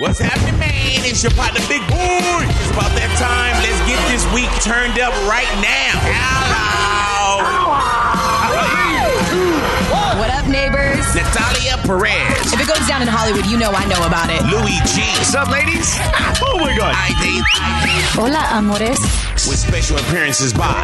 What's happening, man? It's your partner, Big Boy. It's about that time. Let's get this week turned up right now. Hello. What up, neighbors? Natalia Perez. If it goes down in Hollywood, you know I know about it. Louis G. What's up, ladies? Oh my God. ID. Hola, amores. With special appearances by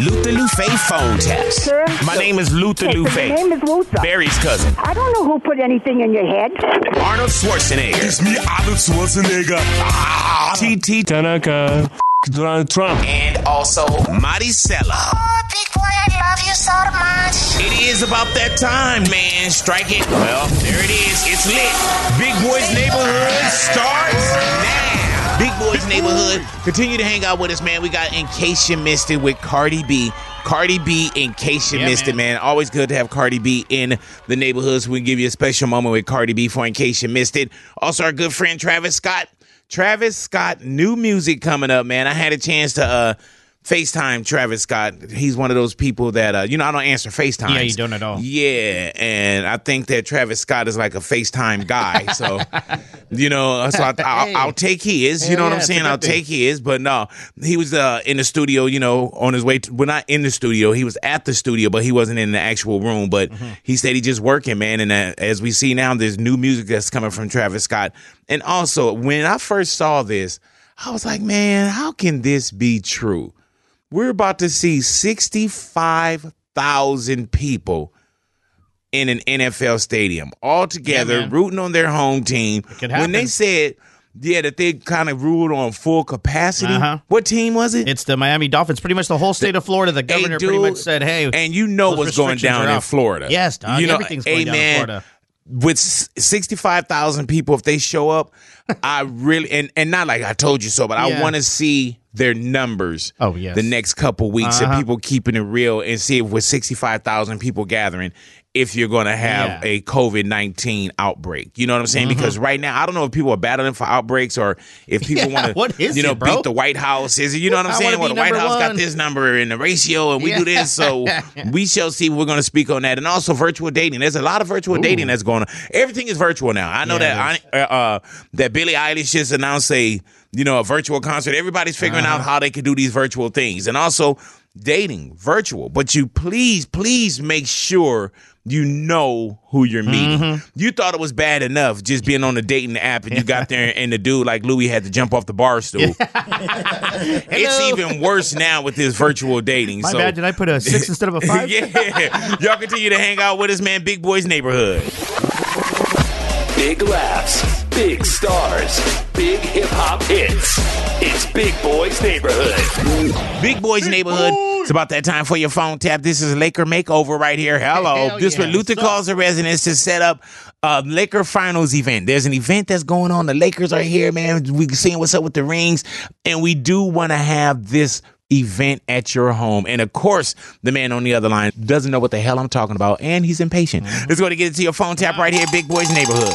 Luther Lufe Phone Taps. Sir? My name is Luther Okay, so Lufe. your name is Luther. Barry's cousin. I don't know who put anything in your head. Arnold Schwarzenegger. It's me, Arnold Schwarzenegger. Ah, T.T. Tanaka. Donald Trump. And also Maricela. Oh, big boy, I love you so much. It is about that time, man. Strike it. Well, there it is. It's lit. Big Boys Neighborhood starts now. Big Boys Neighborhood. Continue to hang out with us, man. We got In Case You Missed It with Cardi B. Cardi B, in case you Yeah, missed it, man. Always good to have Cardi B in the neighborhoods. We give you a special moment with Cardi B for In Case You Missed It. Also, our good friend Travis Scott. Travis Scott, new music coming up, man. I had a chance to uh FaceTime Travis Scott. He's one of those people that uh, you know I don't answer FaceTime. Yeah, you don't at all. Yeah, and I think that Travis Scott is like a FaceTime guy. So, you know, so I, I'll, I'll take his. You know Yeah, what I'm saying? I'll thing. take his. But no, he was uh, in the studio. You know, on his way. To, well, not in the studio. He was at the studio, but he wasn't in the actual room. But Mm-hmm. he said he just working, man. And uh, as we see now, there's new music that's coming from Travis Scott. And also, when I first saw this, I was like, man, how can this be true? We're about to see 65,000 people in an NFL stadium all together man. rooting on their home team. When they said, yeah, that they kind of ruled on full capacity. Uh-huh. What team was it? It's the Miami Dolphins. Pretty much the whole state of Florida. The governor pretty much said, "Hey, and you know what's going down in. Florida. Yes, dog. You know, Everything's going down in Florida. With 65,000 people, if they show up, I really, and, and not like I told you so, but I want to see their numbers Oh, yes. the next couple weeks and Uh-huh. people keeping it real and see if with 65,000 people gathering, if you're going to have Yeah. Mm-hmm. a COVID 19 outbreak. You know what I'm saying? Because right now, I don't know if people are battling for outbreaks or if people Yeah, want to, you know, it, beat the White House. Is it, you know what I'm I saying? Well, the White House got this number and the ratio and we do this. So we shall see. We're going to speak on that. And also virtual dating. There's a lot of virtual dating that's going on. Everything is virtual now. I know Yeah, that I, uh, uh, that Billie Eilish just announced a, you know, a virtual concert. Everybody's figuring Uh-huh. out how they can do these virtual things. And also dating virtual. But you please, please make sure you know who you're meeting. Mm-hmm. You thought it was bad enough just being on the dating app and you got there and the dude like Louis had to jump off the bar stool. it's even worse now with this virtual dating. my so bad. Did I put a six instead of a five? yeah. Y'all continue to hang out with us, man. Big Boys Neighborhood. Big laughs, big stars, big hip hop hits. It's Big Boy's Neighborhood. Big Boys Neighborhood. It's about that time for your phone tap. This is Laker Makeover right here. Hello. Hell this yeah. where Luther What's calls the residents to set up a Laker Finals event. There's an event that's going on. The Lakers are here, man. We seeing what's up with the rings, and we do want to have this event at your home. And of course, the man on the other line doesn't know what the hell I'm talking about, and he's impatient. Mm-hmm. Let's go to get it to your phone tap right here, Big Boys Neighborhood.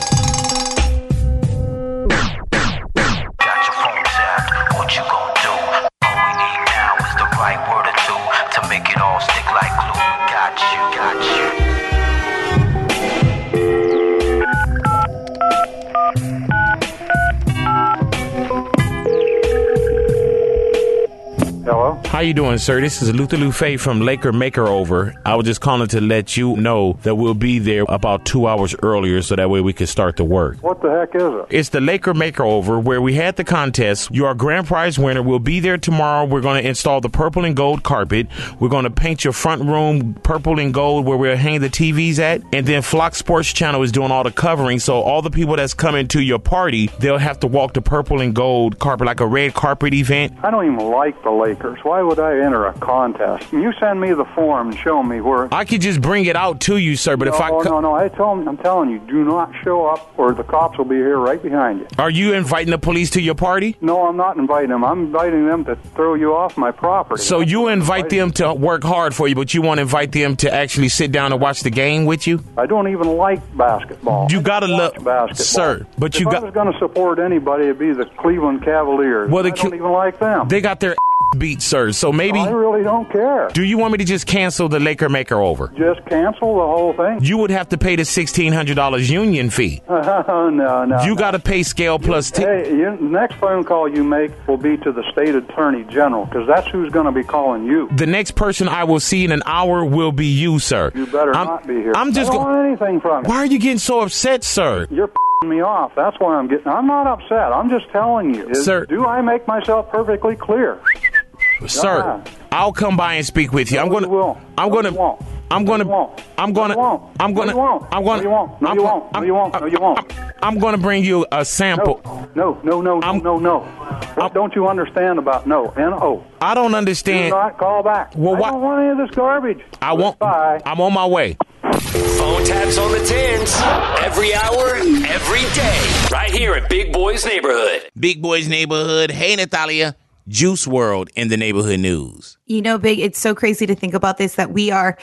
Got your phone tapped, what you gon' do? All we need now is the right word or two to make it all stick like glue. Got you, got you. How you doing, sir? This is Luther Lufe from Laker Makeover. I was just calling to let you know that we'll be there about two hours earlier, so that way we can start the work. What the heck is it? It's the Laker Makeover where we had the contest. You're grand prize winner. We'll be there tomorrow. We're going to install the purple and gold carpet. We're going to paint your front room purple and gold where we'll hang the TVs at. And then Flock Sports Channel is doing all the covering. So all the people that's coming to your party, they'll have to walk the purple and gold carpet like a red carpet event. I don't even like the Lakers. Why would I enter a contest? You send me the form and show me where. I could just bring it out to you, sir. But no, if I co- no, no, I told, I'm telling you, do not show up, or the cops will be here right behind you. are you inviting the police to your party? No, I'm not inviting them. I'm inviting them to throw you off my property. So you invite them to work hard for you, but you won't invite them to actually sit down and watch the game with you? I don't even like basketball. You gotta look- basketball. sir, but if you I got- was going to support anybody, it'd be the Cleveland Cavaliers. Well, the I don't even like them. They got their beat, sir. So maybe I really don't care. do you want me to just cancel the Laker Maker over? Just cancel the whole thing. You would have to pay the sixteen hundred dollars union fee. no, no. You no. got to pay scale plus T. Hey, you, the next phone call you make will be to the state attorney general because that's who's going to be calling you. The next person I will see in an hour will be you, sir. You better I'm, not be here. I'm just I don't go- want anything from. Why are you getting so upset, sir? You're me off. That's why I'm getting. I'm not upset. I'm just telling you. Is- Sir. do I make myself perfectly clear? Sir, Ah. I'll come by and speak with you. I'm gonna. you won't. I'm gonna. I'm gonna. I'm gonna. I'm gonna. I'm gonna. No, you won't. No, I'm you gonna- won't. No, you won't. No, you won't. I'm, I'm gonna bring you a sample. No, no, no, no, I'm- no, no. What don't you understand about no? N O. I don't Do understand. not call back. Well, I why- don't want any of this garbage. I won't. Bye. I'm on my way. Phone taps on the tins. Every hour, every day. Right here at Big Boy's Neighborhood. Big Boys Neighborhood. Hey, Natalia. Juice World in the neighborhood news. You know, Big, it's so crazy to think about this that we are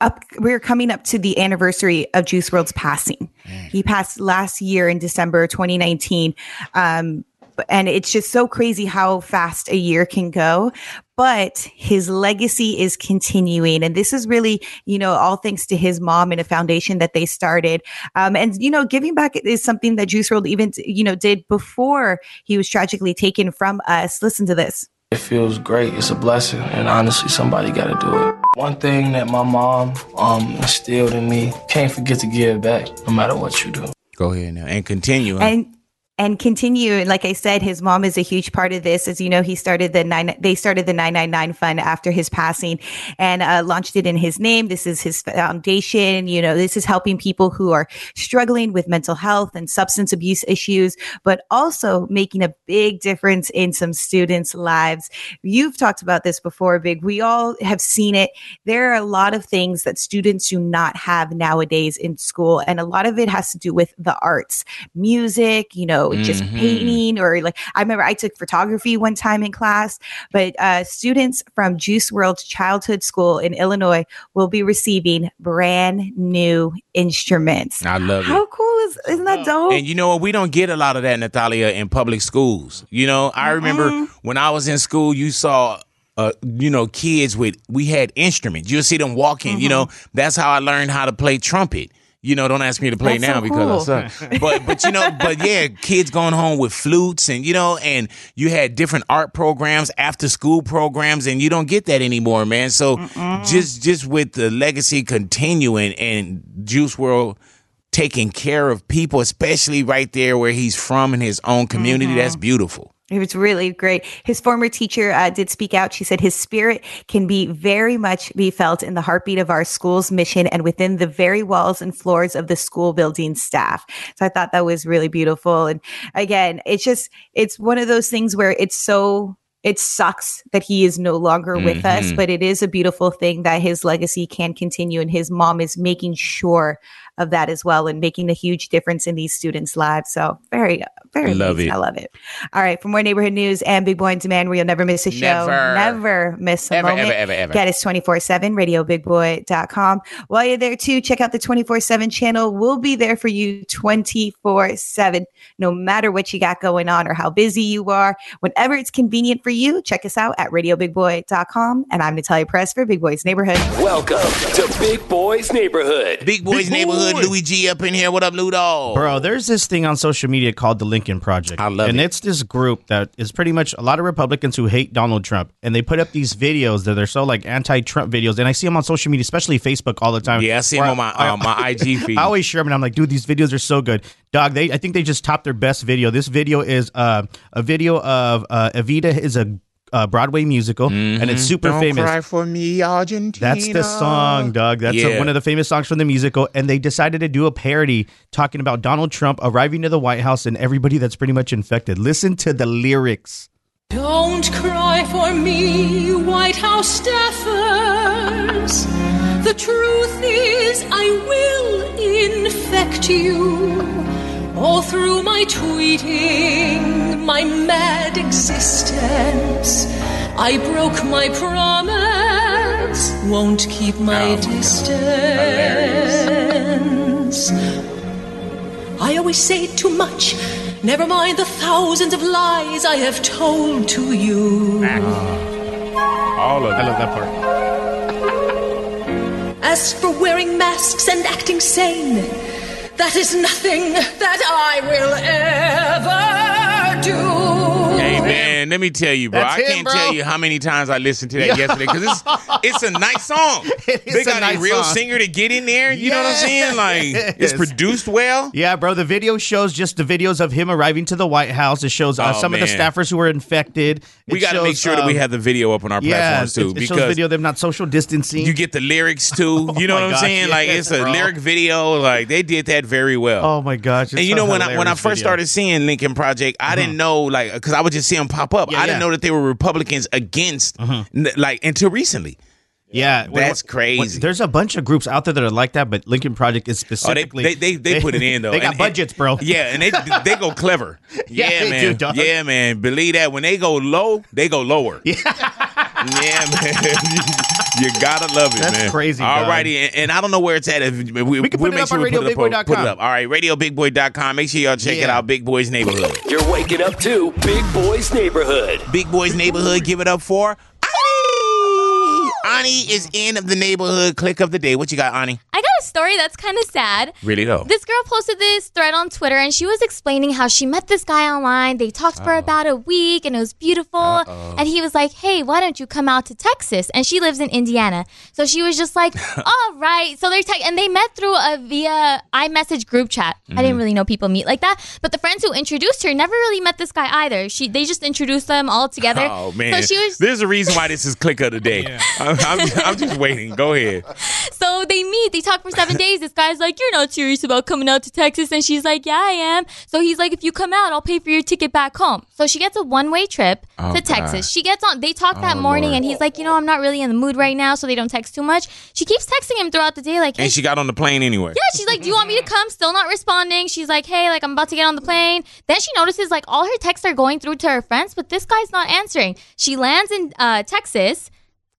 up, we're coming up to the anniversary of Juice World's passing. He passed last year in December 2019. Um, and it's just so crazy how fast a year can go. But his legacy is continuing. And this is really, you know, all thanks to his mom and a foundation that they started. Um, and, you know, giving back is something that Juice World even, you know, did before he was tragically taken from us. Listen to this. It feels great. It's a blessing, and honestly, somebody got to do it. One thing that my mom um, instilled in me: can't forget to give back, no matter what you do. Go ahead now and continue. huh? and and continue and like i said his mom is a huge part of this. As you know he started the nine they started the 999 fund after his passing and uh, launched it in his name. This is his foundation. You know this is helping people who are struggling with mental health and substance abuse issues but also making a big difference in some students lives. You've talked about this before big we all have seen it. There are a lot of things that students do not have nowadays in school and a lot of it has to do with the arts. Music you know just Mhm. painting or like i remember i took photography one time in class but uh, students from juice world childhood school in illinois will be receiving brand new instruments I love it. how cool is isn't that dope And you know what? We don't get a lot of that, Natalia, in public schools. You know, I remember when I was in school, you saw. Uh, you know, kids with we had instruments. You'll see them walking. You know, that's how I learned how to play trumpet. You know, don't ask me to play That's now so because I suck. But but you know, but yeah, kids going home with flutes and you know, and you had different art programs, after school programs, and you don't get that anymore, man. So just just with the legacy continuing and Juice World taking care of people, especially right there where he's from in his own community, that's mm-hmm. beautiful. It was really great. His former teacher uh, did speak out. She said his spirit can be very much be felt in the heartbeat of our school's mission and within the very walls and floors of the school building staff. So I thought that was really beautiful. And again, it's just, it's one of those things where it's so, it sucks that he is no longer with us, Mhm. but it is a beautiful thing that his legacy can continue. And his mom is making sure of that as well and making a huge difference in these students' lives. So very, very I love amazing. it. I love it. All right. For more neighborhood news and Big Boy on Demand, where you'll never miss a show, Never. never miss a Ever, moment. ever, ever, ever. Get us 24 7, radiobigboy.com. While you're there too, check out the 24 7 channel. We'll be there for you 24 7, no matter what you got going on or how busy you are. Whenever it's convenient for you, check us out at radiobigboy.com. And I'm Natalia Press for Big Boy's Neighborhood. Welcome to Big Boy's Neighborhood. Big Boys Big Neighborhood, boy. Louis G up in here. What up, Ludo? Bro, there's this thing on social media called the Lincoln Project. I love and it. it's this group that is pretty much a lot of Republicans who hate Donald Trump. And they put up these videos that are so like anti Trump videos. And I see them on social media, especially Facebook all the time. Yeah, I see them on my uh, my IG feed. I always share them and I'm like, dude, these videos are so good. Dog, they I think they just topped their best video. This video is uh, a video of uh, Evita is a uh, Broadway musical and it's super Mm-hmm. Don't famous. cry for me, Argentina. That's the song, Doug. That's a- one of the famous songs from the musical. And they decided to do a parody talking about Donald Trump arriving to the White House and everybody that's pretty much infected. Listen to the lyrics. Don't cry for me, White House staffers. The truth is, I will infect you. All through my tweeting, my mad existence. I broke my promise, won't keep my oh distance. I always say too much. Never mind the thousands of lies I have told to you. Ah. All of I love that part. As for wearing masks and acting sane, that is nothing that I will ever do. Hey man, let me tell you, bro. That's I him, can't bro. tell you how many times I listened to that yesterday because it's it's a nice song. They got a, nice real song. singer to get in there. You know what I'm saying? Like it's produced well. Yeah, bro. The video shows just the videos of him arriving to the White House. It shows uh, Oh, some of the staffers who were infected. We It got to make shows, sure that we um, have the video up on our yeah, platforms too, it, it shows because video of them not social distancing. you get the lyrics too. You know what I'm gosh, saying? like yes, it's a bro. lyric video. Like they did that very well. oh my gosh! and you know when I when I first started seeing Lincoln Project, I didn't know like because I would just see them pop up. Uh-huh. Yeah, I didn't. Uh-huh. know that they were Republicans against n- like until recently. yeah, That's crazy. there's a bunch of groups out there that are like that, but Lincoln Project is Oh, they, specifically. they, they, they put it in though. They got And- budgets, bro. Yeah, and they they go clever. Yeah, Yeah, they man. do, dog. Yeah, man. Believe that when they go low, they go lower. Yeah, man. you gotta love it, That's man. crazy, All righty, and, and I don't know where it's at. If we, we can put it make up sure on we put it up. RadioBigBoy.com. Put it up. All right, RadioBigBoy.com. Make sure y'all check it Yeah. out. Big Boys Neighborhood. You're waking up to Big Boys Neighborhood. Big Boys Neighborhood. Give it up for Ani. Ani is in the neighborhood. Click of the day. What you got, Ani? I got a story that's kind of sad. Really though. This girl posted this thread on Twitter and she was explaining how she met this guy online. They talked for about a week and it was beautiful. And he was like, Hey, why don't you come out to Texas? And she lives in Indiana. So she was just like, All right. So they're te- and they met through a via iMessage group chat. I Mm-hmm. didn't really know people meet like that. But the friends who introduced her never really met this guy either. She they just introduced them all together. Oh man, So she was there's a reason why this is click of the day. I'm, I'm, I'm just waiting. Go ahead. So they meet, they talk for seven days. This guy's like, You're not serious about coming out to Texas. And she's like, Yeah, I am. So he's like, If you come out, I'll pay for your ticket back home. So she gets a one way trip Oh, to God. Texas. She gets on, they talk that Oh, morning, Lord. and he's like, You know, I'm not really in the mood right now. So they don't text too much. She keeps texting him throughout the day, like, Hey, And she got on the plane anyway. yeah, she's like, "Do you want me to come?" Still not responding. She's like, "Hey, like I'm about to get on the plane." Then she notices like all her texts are going through to her friends, but this guy's not answering. She lands in uh, Texas.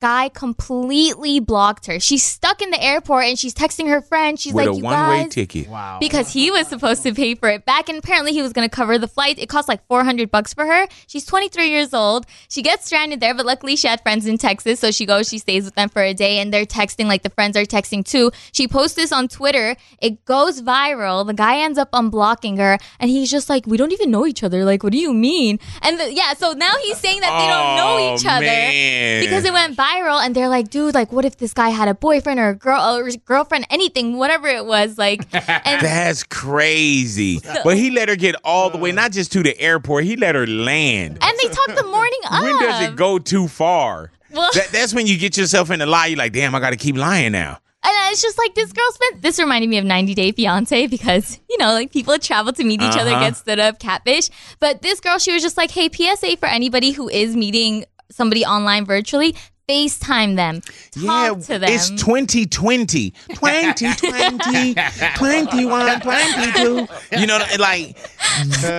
Guy completely blocked her. She's stuck in the airport and she's texting her friend. She's with like, a "You one-way guys." ticket. Wow. because he was supposed to pay for it back and apparently he was going to cover the flight it cost like 400 bucks for her she's 23 years old she gets stranded there but luckily she had friends in texas so she goes she stays with them for a day and they're texting like the friends are texting too she posts this on twitter it goes viral the guy ends up unblocking her and he's just like we don't even know each other like what do you mean and the, yeah so now he's saying that they don't know Oh, each other man. because it went viral and they're like dude like what if this guy had a boyfriend or a girl or a girlfriend anything whatever it was like and That's crazy. But he let her get all the way, not just to the airport. He let her land. And they talked the morning of. When does it go too far? Well- That, that's when you get yourself in a lie. You're like, damn, I got to keep lying now. And it's just like this girl spent. This reminded me of 90 Day Fiance because you know, like people travel to meet each other, Uh-huh. get stood up, catfish. But this girl, she was just like, "Hey, PSA for anybody who is meeting somebody online virtually." FaceTime them. Talk to them. It's 2020. 2020, 21, 22. You know, like,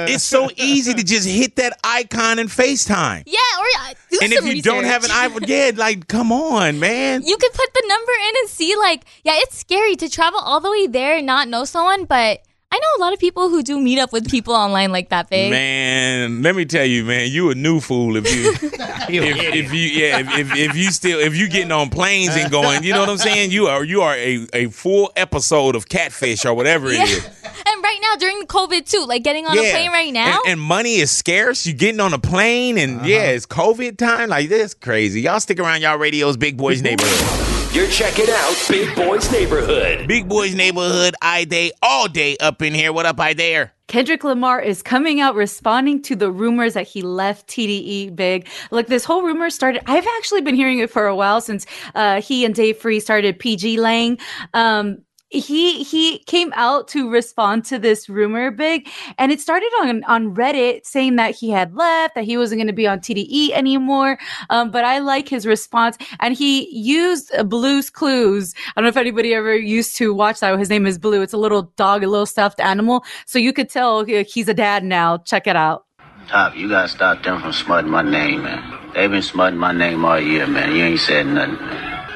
it's so easy to just hit that icon and FaceTime. yeah, or uh, do And if some you don't have an research. iPhone, yeah, like, come on, man. you could put the number in and see. Like, yeah, it's scary to travel all the way there and not know someone, but. I know a lot of people who do meet up with people online like that, big. Man, let me tell you, man, you a new fool if you if, if you yeah if, if, if you still if you getting on planes and going, you know what I'm saying? You are you are a, a full episode of catfish or whatever it Yeah. is. And right now, during the COVID too, like getting on a plane right now. And, and money is scarce. You getting on a plane and yeah, uh-huh. it's COVID time. Like this crazy. Y'all stick around y'all radios, Big Boys Neighborhood. You're checking out Big Boys Neighborhood. Big Boys Neighborhood, I day all day up in here. What up, I there? Kendrick Lamar is coming out responding to the rumors that he left TDE big. Look, this whole rumor started, I've actually been hearing it for a while since uh, he and Dave Free started PG Lang. Um, he he came out to respond to this rumor big and it started on on reddit saying that he had left that he wasn't going to be on tde anymore um, but i like his response and he used blue's clues i don't know if anybody ever used to watch that his name is blue it's a little dog a little stuffed animal so you could tell he's a dad now check it out Top, you gotta stop them from smutting my name, man. They've been smutting my name all year, man. You ain't said nothing.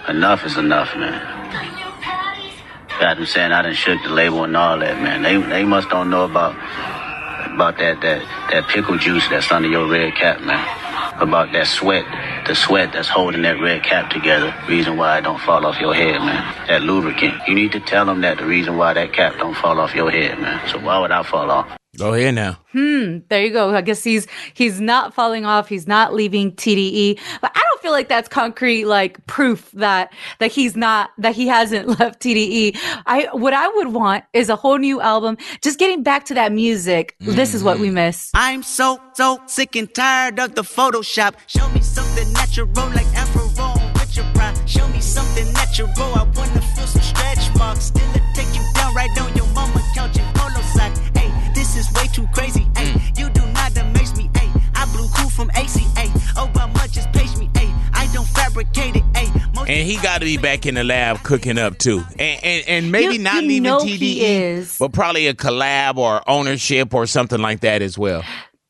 Enough is enough, man. Got them saying I done shook the label and all that, man. They they must don't know about about that that that pickle juice that's under your red cap, man. About that sweat, the sweat that's holding that red cap together. Reason why it don't fall off your head, man. That lubricant. You need to tell them that the reason why that cap don't fall off your head, man. So why would I fall off? Go ahead now. Hmm. There you go. I guess he's he's not falling off. He's not leaving TDE. But I don't feel like that's concrete like proof that that he's not that he hasn't left TDE. I what I would want is a whole new album. Just getting back to that music. This is what we miss. I'm so, so sick and tired of the Photoshop. Show me something natural like Afro with your pride. Show me something natural. I wanna feel some stretch marks. Still it too crazy. Hey, you do not amaze me. Hey, I blew cool from ACA. Obama just page me. Hey, I don't fabricate it. Hey, most And he got to be back in the lab cooking up too, and and, and maybe You- not you leaving know TDE, is. but probably a collab or ownership or something like that as well.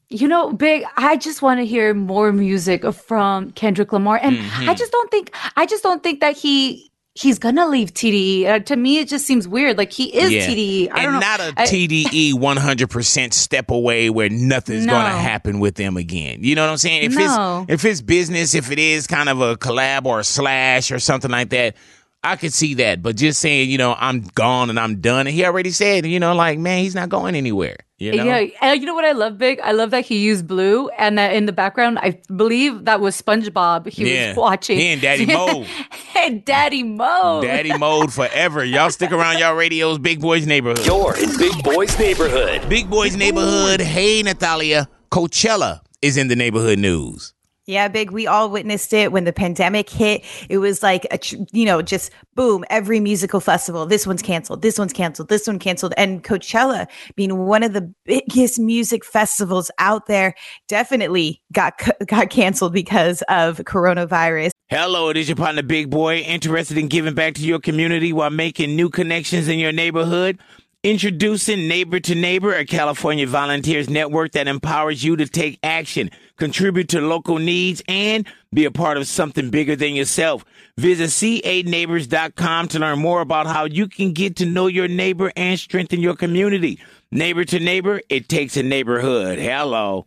You know, Big, I just want to hear more music from Kendrick Lamar. And Mhm. I just don't think, I just don't think that he, he's gonna leave TDE. Uh, to me, it just seems weird. Like he is Yeah. TDE. I and don't know. not a I- TDE 100% step away where nothing's No. to happen with them again. You know what I'm saying? If No. it's if it's business, if it is kind of a collab or a slash or something like that, I could see that. But just saying, you know, I'm gone and I'm done. And he already said, you know, like, man, he's not going anywhere. You know? Yeah, and you know what I love, Big? I love that he used blue, and that in the background, I believe that was SpongeBob he Yeah. was watching. He and Daddy Mo. and Daddy Mo. Daddy mode forever. Y'all stick around y'all radios, Big Boys Neighborhood. You're in Big Boys Neighborhood. Big Boys Neighborhood. Hey, Natalia. Coachella is in the neighborhood news. Yeah, big. We all witnessed it when the pandemic hit. It was like, a, you know, just boom, every musical festival. This one's canceled. This one's canceled. This one canceled. And Coachella, being one of the biggest music festivals out there, definitely got got canceled because of coronavirus. Hello, it is your partner, Big Boy, interested in giving back to your community while making new connections in your neighborhood. Introducing Neighbor to Neighbor, a California volunteers network that empowers you to take action, contribute to local needs, and be a part of something bigger than yourself. Visit c8neighbors.com to learn more about how you can get to know your neighbor and strengthen your community. Neighbor to Neighbor, it takes a neighborhood. Hello.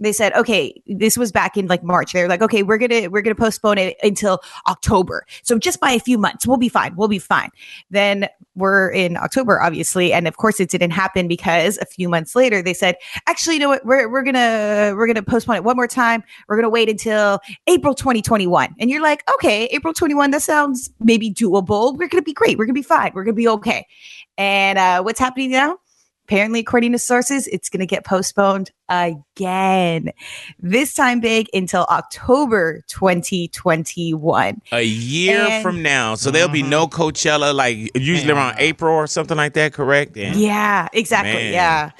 they said, okay, this was back in like March. They're like, okay, we're to, we're to postpone it until October. So just by a few months, we'll be fine. We'll be fine. Then we're in October, obviously. And of course it didn't happen because a few months later they said, actually, you know what? We're, we're to, we're to postpone it one more time. We're to wait until April 2021. And you're like, okay, April 21, that sounds maybe doable. We're to be great. We're to be fine. We're to be okay. And uh, what's happening now? Apparently, according to sources, it's going to get postponed again. This time big until October 2021. A year And- from now. So there'll be no mm-hmm. Coachella, like usually around April or something like that, correct? And- Yeah, exactly. Man. Yeah.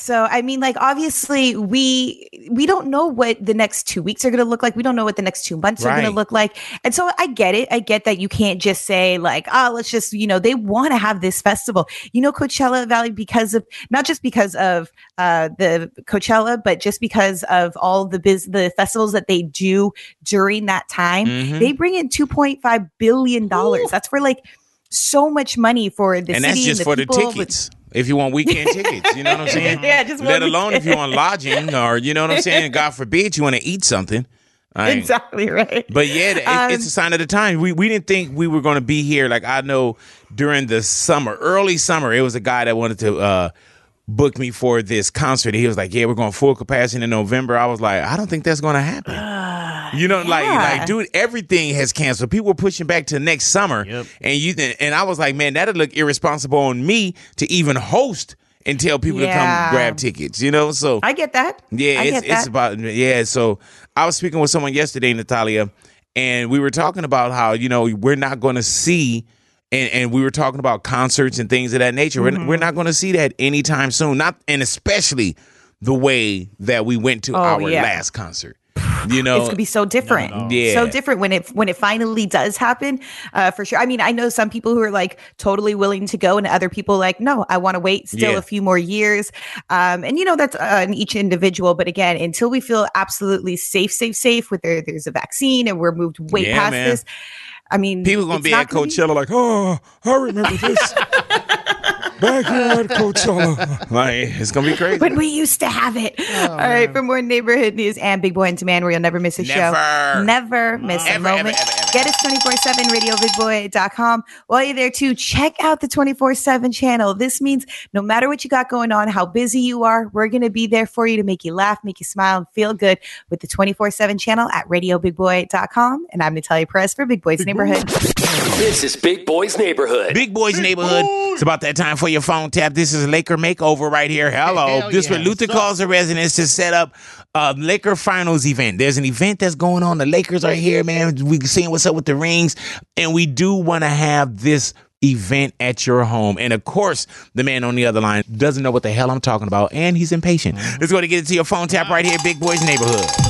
So I mean, like obviously we we don't know what the next two weeks are going to look like. We don't know what the next two months are going to look like. And so I get it. I get that you can't just say like, oh, let's just you know they want to have this festival. You know, Coachella Valley because of not just because of uh, the Coachella, but just because of all the biz the festivals that they do during that time. Mhm. They bring in two point five billion dollars. That's for like so much money for the and city that's just and for the with- tickets. If you want weekend tickets, you know what I'm saying? Yeah, just Let one alone if you want lodging or you know what I'm saying. God forbid you want to eat something. I ain't- exactly right. But yeah, it, Um, it's a sign of the time. We we didn't think we were going to be here. Like I know during the summer, early summer, it was a guy that wanted to uh, book me for this concert. He was like, "Yeah, we're going full capacity in November." I was like, "I don't think that's going to happen." You know, like yeah. like dude, everything has canceled. People were pushing back to next summer, and you and I was like, "Man, that'd look irresponsible on me to even host." And tell people to come grab tickets, you know. So I get that. yeah, I it's get it's that. about yeah. So I was speaking with someone yesterday, Natalia, and we were talking about how you know we're not going to see, and and we were talking about concerts and things of that nature. Mm-hmm. We're, we're not going to see that anytime soon. Not and especially the way that we went to Oh, our yeah. last concert. You know, it's gonna be so different. Yeah. so different when it when it finally does happen. Uh, for sure. I mean, I know some people who are like totally willing to go, and other people like, no, I want to wait still Yeah. a few more years. Um, and you know that's uh, on each individual. But again, until we feel absolutely safe, safe, safe, with there, there's a vaccine and we're moved way Yeah, past man. this. I mean, people gonna be at gonna be- Coachella like, oh, I remember this. Back here at Coachella, like it's gonna be crazy. when we used to have it. Oh, All right, for more neighborhood news and Big Boy and Demand, where you'll never miss a Never. show. Never miss a Ever, moment. ever, ever, ever. Get us 24 7 radiobigboy.com. While you're there too, check out the 24 7 channel. This means no matter what you got going on, how busy you are, we're going to be there for you to make you laugh, make you smile, and feel good with the 24 7 channel at radiobigboy.com. And I'm Natalia Perez for Big Boy's Neighborhood. This is Big Boy's Neighborhood. Big Boys Neighborhood. It's about that time for your phone tap. This is Laker Makeover right here. Hello. Hell this yeah. where Luther What's calls the residents to set up a Laker Finals event. There's an event that's going on. The Lakers are here, man. We seeing what's up with the rings, and we do want to have this event at your home. And of course, the man on the other line doesn't know what the hell I'm talking about, and he's impatient. Let's go to get into your phone tap right here, Big Boys Neighborhood.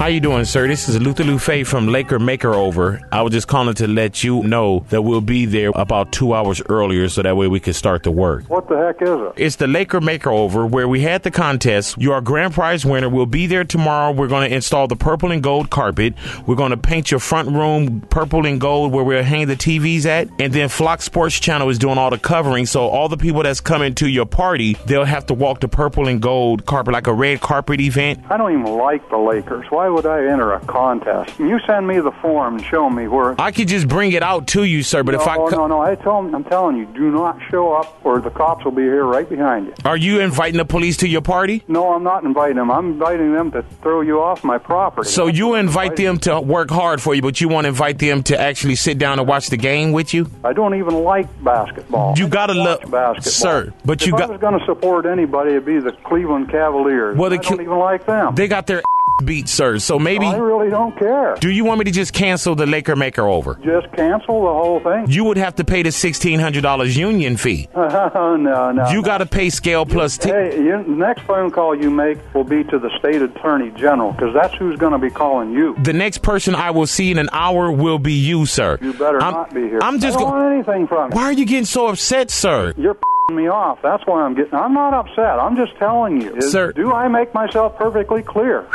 How you doing, sir? This is Luther Lufe from Laker Makeover. I was just calling to let you know that we'll be there about two hours earlier, so that way we can start the work. What the heck is it? It's the Laker Makeover where we had the contest. Your grand prize winner. We'll be there tomorrow. We're going to install the purple and gold carpet. We're going to paint your front room purple and gold where we'll hang the TVs at. And then Flock Sports Channel is doing all the covering. So all the people that's coming to your party, they'll have to walk the purple and gold carpet like a red carpet event. I don't even like the Lakers. Why would I enter a contest? You send me the form and show me where. I could just bring it out to you, sir. But no, if I co- no, no, I tell them, I'm telling you, do not show up, or the cops will be here right behind you. are you inviting the police to your party? No, I'm not inviting them. I'm inviting them to throw you off my property. So you invite them to work hard for you, but you won't invite them to actually sit down and watch the game with you? I don't even like basketball. You gotta look- basketball. sir, but if you I got- was going to support anybody, it'd be the Cleveland Cavaliers. Well, the I don't even like them. They got their beat, sir. So maybe I really don't care. do you want me to just cancel the Laker Maker over? Just cancel the whole thing. You would have to pay the sixteen hundred dollars union fee. no, no. You got to pay scale plus t- Hey, you, the next phone call you make will be to the state attorney general because that's who's going to be calling you. The next person I will see in an hour will be you, sir. You better I'm, not be here. I'm just I don't going. want anything from you. Why are you getting so upset, sir? You're me off. That's why I'm getting. I'm not upset. I'm just telling you. Is- Sir. do I make myself perfectly clear?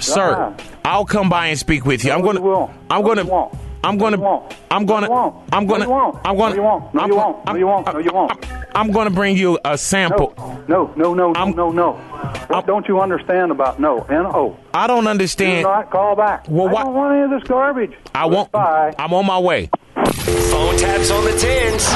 Sir, I'll come by and speak with you. I'm going to. I'm going to. I'm going to. I'm going to. I'm going to. I'm going won't. No, I'm you going- won't. No, you won't. No, you won't. I'm going to bring you a sample. No, no, no, no, no, no. What don't you understand about no? N-O. I don't Do understand. not call back. Well, I don't want any of this garbage. I won't. Bye. I'm on my way. Phone taps on the tens.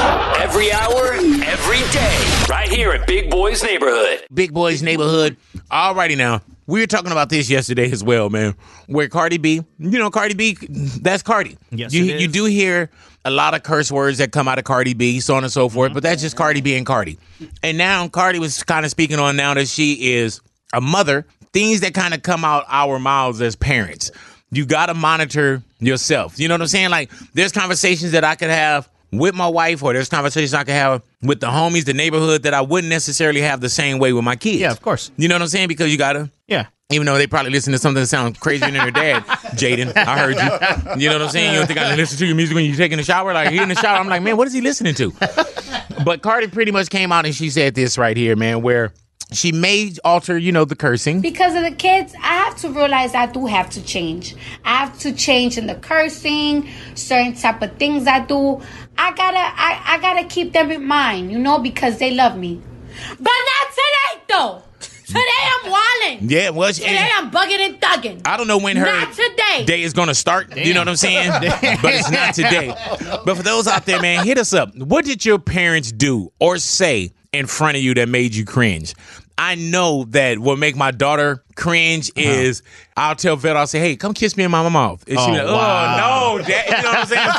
Every hour, every day. Right here at Big Boy's Neighborhood. Big Boys Neighborhood. Alrighty now. We were talking about this yesterday as well, man. Where Cardi B, you know, Cardi B, that's Cardi. Yes, you, it is. you do hear a lot of curse words that come out of Cardi B, so on and so forth, mm-hmm. but that's just Cardi B and Cardi. And now Cardi was kind of speaking on now that she is a mother, things that kind of come out our mouths as parents. You got to monitor yourself. You know what I'm saying? Like, there's conversations that I could have with my wife, or there's conversations I could have with the homies, the neighborhood that I wouldn't necessarily have the same way with my kids. Yeah, of course. You know what I'm saying? Because you gotta. Yeah. Even though they probably listen to something that sounds crazier than their dad, Jaden. I heard you. You know what I'm saying? You don't think I listen to your music when you're taking a shower? Like, you in the shower, I'm like, man, what is he listening to? But Cardi pretty much came out and she said this right here, man, where she may alter, you know, the cursing. Because of the kids, I have to realize I do have to change. I have to change in the cursing, certain type of things I do. I gotta, I, I gotta keep them in mind, you know, because they love me. But not today, though. Today I'm wilding. Yeah, well, she- Today I'm bugging and thugging. I don't know when her Not today. day is going to start. You know what I'm saying? but it's not today. But for those out there, man, hit us up. What did your parents do or say in front of you that made you cringe? I know that what make my daughter cringe Uh-huh. is I'll tell Vet, I'll say, hey, come kiss me in my mouth. And she'll be Oh, wow. oh, no, Dad. You know what I'm saying?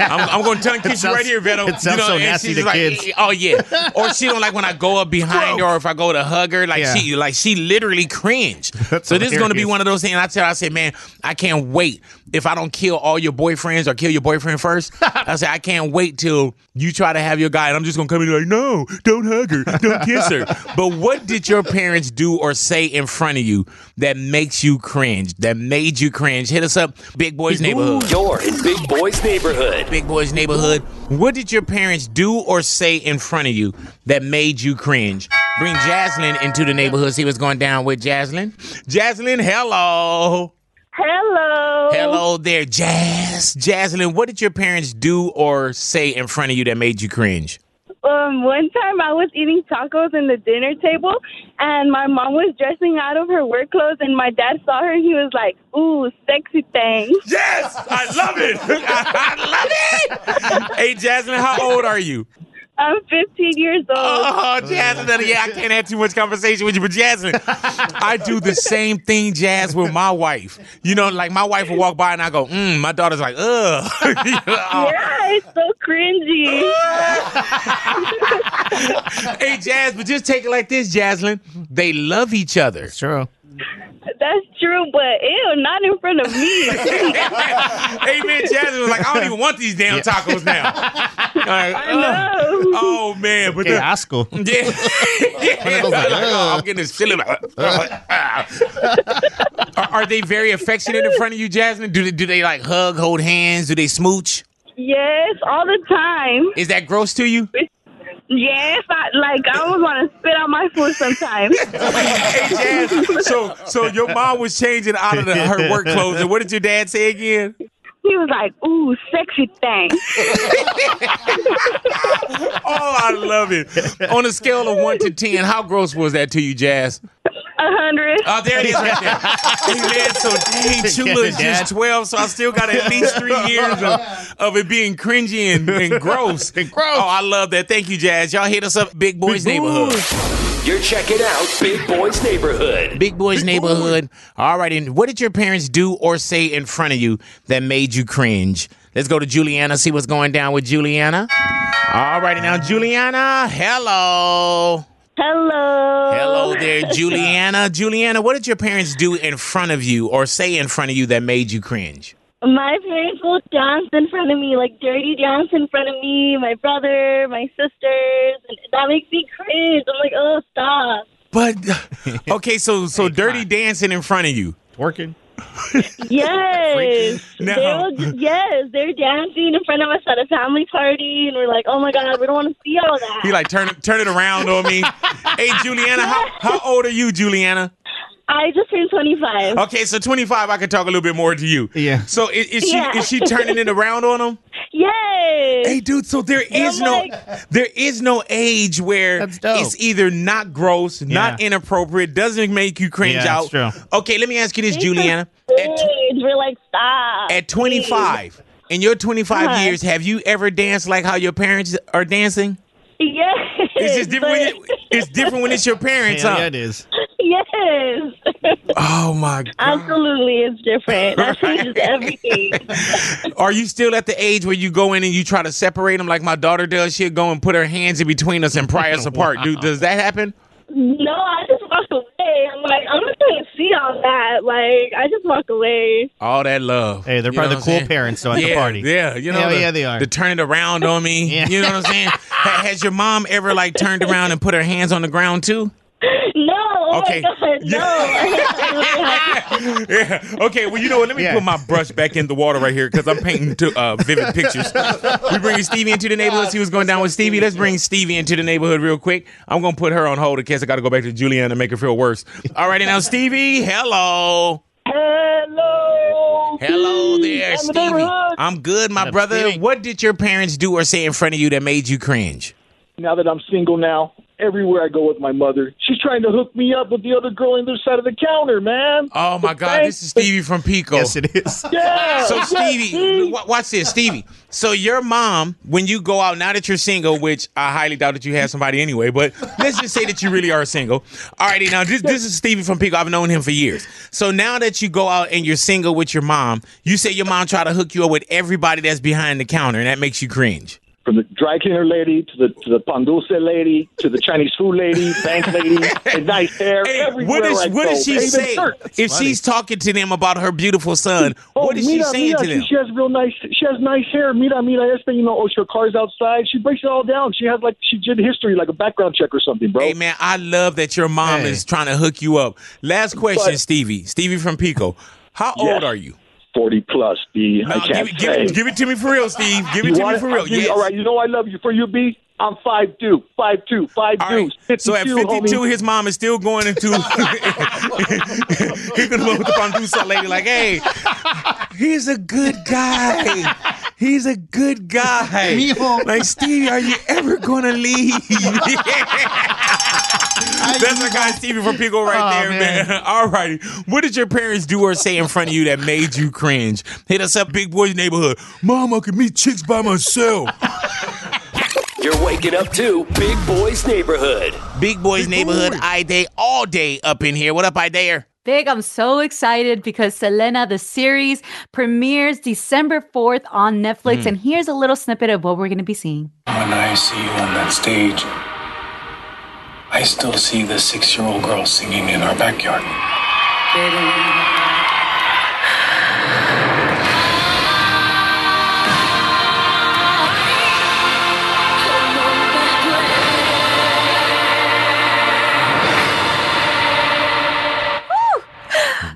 I'm, I'm going to tongue kiss you sounds- right here, Veto. it sounds you know, so nasty to like, kids. Oh, yeah. Or she don't like when I go up behind her or if I go to hug her. Like, Yeah. she like she literally cringe. so this is going to be one of those things. I tell her, I say, man, I can't wait if I don't kill all your boyfriends or kill your boyfriend first. I say, I can't wait till you try to have your guy, and I'm just gonna come in and be like, no, don't hug her, don't kiss her. But what did your parents do or say in front of you that makes you cringe? That made you cringe? Hit us up, Big Boys Neighborhood. You're in Big Boys Neighborhood. Big Boys Neighborhood. What did your parents do or say in front of you that made you cringe? Bring Jaslyn into the neighborhood. See what's going down with Jaslyn. Jaslyn, hello. Hello. Hello there, Jazz. Jaslyn, what did your parents do or say in front of you that made you cringe? Um, one time I was eating tacos in the dinner table, and my mom was dressing out of her work clothes, and my dad saw her, and he was like, "Ooh, sexy thing." Yes, I love it. I love it. Hey, Jasmine, how old are you? I'm 15 years old. Oh, Jasmine, yeah, I can't have too much conversation with you, but Jasmine, I do the same thing, Jazz, with my wife. You know, like my wife will walk by and I go, mm, my daughter's like, ugh. You know, oh. Yeah, it's so cringy. hey, Jazz, but just take it like this, Jaslyn. They love each other. True. That's true, but ew, not in front of me. hey, man, Jasmine was like, I don't even want these damn tacos now. Like, know. Oh. oh, man. But Okay, the, asco. Yeah. yeah. Like, oh, I'm getting this feeling. Uh, uh. are, are they very affectionate in front of you, Jasmine? Do they, do they like hug, hold hands? Do they smooch? yes, all the time. Is that gross to you? Yes, I, like I almost want to spit out my food sometimes. hey, Jazz. So, so your mom was changing out of the, her work clothes, and what did your dad say again? He was like, "Ooh, sexy thing." Oh, I love it. On a scale of one to ten, how gross was that to you, Jazz? A hundred. Oh, there it is right there. hey, man, so dang, Chula is just 12, so I still got at least three years of, of it being cringy and, and gross. And gross. Oh, I love that. Thank you, Jazz. Y'all hit us up, Big Boys Neighborhood. You're checking out Big Boys Neighborhood. Big Boys Neighborhood. All right, and what did your parents do or say in front of you that made you cringe? Let's go to Juliana, see what's going down with Juliana. All righty, now, Juliana, hello. Hello. Hello there, Juliana. Juliana, what did your parents do in front of you or say in front of you that made you cringe? My parents will dance in front of me, like dirty dance in front of me, my brother, my sisters, and that makes me cringe. I'm like, oh, stop. But okay, so so dirty dancing in front of you. Working. Yes. No. They will, yes, they're dancing in front of us at a family party, and we're like, oh my God, we don't want to see all that. He like turn it turn it around on me. hey, Juliana, how how old are you, Juliana? I just turned 25. Okay, so 25, I can talk a little bit more to you. Yeah. So is, is she Yeah. is she turning it around on him? Yes. Hey, dude. So there And no there is no age where That's dope. it's either not gross, not Yeah. inappropriate, doesn't make you cringe Yeah, out. that's true. Okay, let me ask you this, It's Juliana. a At, stage. We're like, stop. at 25, in your 25 Uh-huh. years, have you ever danced like how your parents are dancing? Yes. It's just different. When it, it's different when it's your parents, Hell huh? yeah, it is. Yes. Oh my god. Absolutely, it's different. That changes everything. Are you still at the age where you go in and you try to separate them like my daughter does? She'll go and put her hands in between us and pry us apart. Dude, does that happen? No, I just walk away. I'm like, I'm not going to see all that. Like, I just walk away. All that love. Hey, they're You probably the cool saying? parents though at yeah, the party. Yeah, you know, Hell the, yeah, they are. The turn it around on me. Yeah. You know what I'm saying? Ha- Has your mom ever like turned around and put her hands on the ground too? No. Oh Okay. my God, no. yeah. Okay. Well, you know what? Let me put my brush back in the water right here because I'm painting to, uh, vivid pictures. We bringing Stevie into the neighborhood. See what's going down with Stevie. Let's bring Stevie into the neighborhood real quick. I'm gonna put her on hold in case I got to go back to Julianne and make her feel worse. All righty, now Stevie. Hello. Hello. Hello there, I'm Stevie. neighborhood. I'm good, my brother. What did your parents do or say in front of you that made you cringe? Now that I'm single now, everywhere I go with my mother, she's trying to hook me up with the other girl on the other side of the counter, man. Oh my God, this is Stevie from Pico. Yes, it is. Yeah. So Stevie, see? watch this, Stevie. So your mom, when you go out, now that you're single, which I highly doubt that you have somebody anyway, but let's just say that you really are single. All righty, now this this is Stevie from Pico. I've known him for years. So now that you go out and you're single with your mom, you say your mom try to hook you up with everybody that's behind the counter, and that makes you cringe. From the dry cleaner lady to the to the pan dulce lady to the Chinese food lady, bank lady, nice hair, everywhere What I does what does she say if she's talking to them about her beautiful son? Oh, what is she saying mira, to them? She has real nice. She has nice hair. Mira, mira, este, you know, oh, her car's outside. She breaks it all down. She has like she did history, like a background check or something, bro. Hey man, I love that your mom is trying to hook you up. Last question, But- Stevie. Stevie from Pico. How Yes. old are you? Forty plus, B. I No, can't give, it- say. give, give it to me for real, Steve. Give You it to me want for real. I'll give you- Yes. All right, you know I love you. For you, B, I'm five two, five two, five All right. two. So at 52, homie. his mom is still going into. He's gonna look with the pan dulce lady like, "Hey, he's a good guy. He's a good guy." like Stevie, are you ever gonna leave? That's my guy Stevie from Pico right Oh, there, man. man. All righty. What did your parents do or say in front of you that made you cringe? Hit us up, Big Boys Neighborhood. Mom, I can meet chicks by myself. You're waking up to Big Boys Neighborhood. Big Boys Neighborhood, I day all day up in here. What up, I dare? Big, I'm so excited because Selena, the series, premieres December 4th on Netflix. Mm. And here's a little snippet of what we're going to be seeing. When I see you on that stage, I still see the six year old girl singing in our backyard.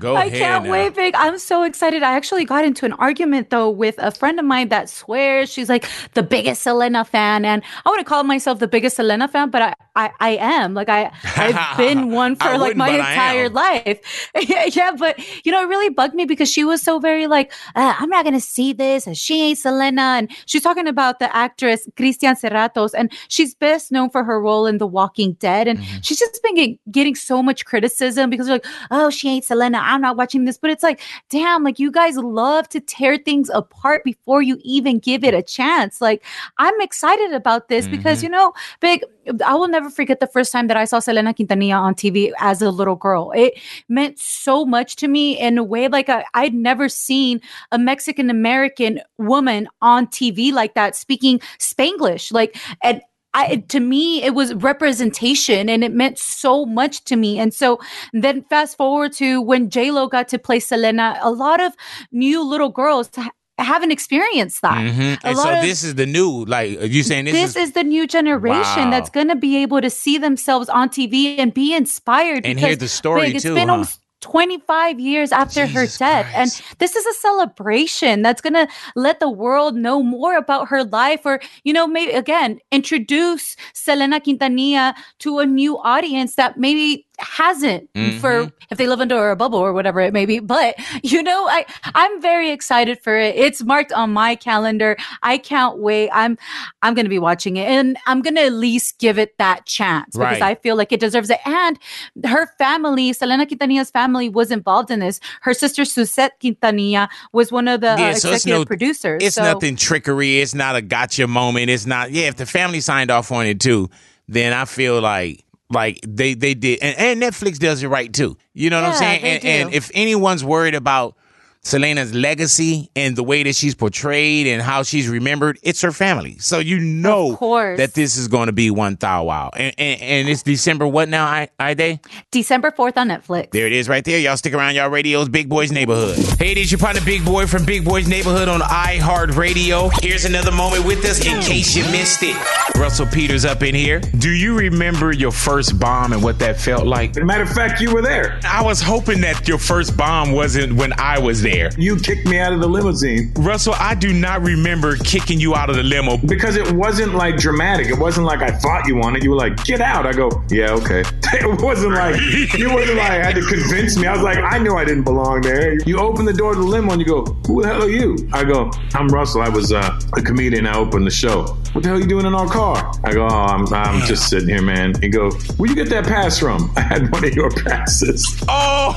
Go I can't now. wait, Big. I'm so excited. I actually got into an argument though with a friend of mine that swears she's like the biggest Selena fan, and I want to call myself the biggest Selena fan, but I I, I am like I I've been one for like my entire life. yeah, but you know it really bugged me because she was so very like uh, I'm not gonna see this, she ain't Selena, and she's talking about the actress Christian Serratos, and she's best known for her role in The Walking Dead, and Mm-hmm. she's just been get, getting so much criticism because they're like, oh, she ain't Selena. I'm not watching this, but it's like, damn, like you guys love to tear things apart before you even give it a chance. Like I'm excited about this because Mm-hmm. you know, big. I will never forget the first time that I saw Selena Quintanilla on TV as a little girl. It meant so much to me in a way like I, I'd never seen a Mexican American woman on TV like that speaking Spanglish. Like, and I, to me, it was representation and it meant so much to me. And so then fast forward to when Lo got to play Selena, a lot of new little girls ha- haven't experienced that. Mhm. And so of- this is the new, like, are you saying this, this, is, is, the new generation Wow. that's going to be able to see themselves on TV and be inspired. And hear the story it's too, been huh? almost 25 years after her death. And this is a celebration that's going to let the world know more about her life or, you know, maybe again, introduce Selena Quintanilla to a new audience that maybe hasn't for Mhm. if they live under a bubble or whatever it may be. But you know, I I'm very excited for it. It's marked on my calendar. I can't wait. I'm I'm gonna be watching it and I'm gonna at least give it that chance because I feel like it deserves it. And her family, Selena Quintanilla's family, was involved in this. Her sister Suzette Quintanilla was one of the uh, Yeah, so it's executive no- producers. it's so nothing trickery. It's not a gotcha moment. It's not, yeah, if the family signed off on it too, then I feel like, like they, they did, and, and Netflix does it right too. You know what I'm saying? And, and if anyone's worried about Selena's legacy and the way that she's portrayed and how she's remembered, it's her family. So you know that this is going to be one thou wow. And, and, and it's December what now, I, I Day? December 4th on Netflix. There it is right there. Y'all stick around y'all radios, Big Boys Neighborhood. Hey, it is your partner Big Boy from Big Boys Neighborhood on iHeartRadio. Here's another moment with us in case you missed it. Russell Peters up in here. Do you remember your first bomb and what that felt like? Matter of fact, you were there. I was hoping that your first bomb wasn't when I was there. You kicked me out of the limousine. Russell, I do not remember kicking you out of the limo. Because it wasn't like dramatic. It wasn't like I thought you wanted. You were like, get out. I go, yeah, okay. It wasn't like, you wasn't like, I had to convince me. I was like, I knew I didn't belong there. You open the door to the limo and you go, who the hell are you? I go, I'm Russell. I was uh, a comedian. I opened the show. What the hell are you doing in our car? I go, oh, I'm, I'm just sitting here, man. You go, where you get that pass from? I had one of your passes. Oh!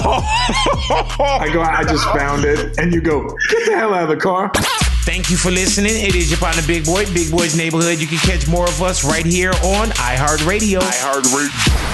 I go, I just found it. And you go, get the hell out of the car. Thank you for listening. It is your partner, Big Boy, Big Boy's Neighborhood. You can catch more of us right here on iHeartRadio. iHeartRadio.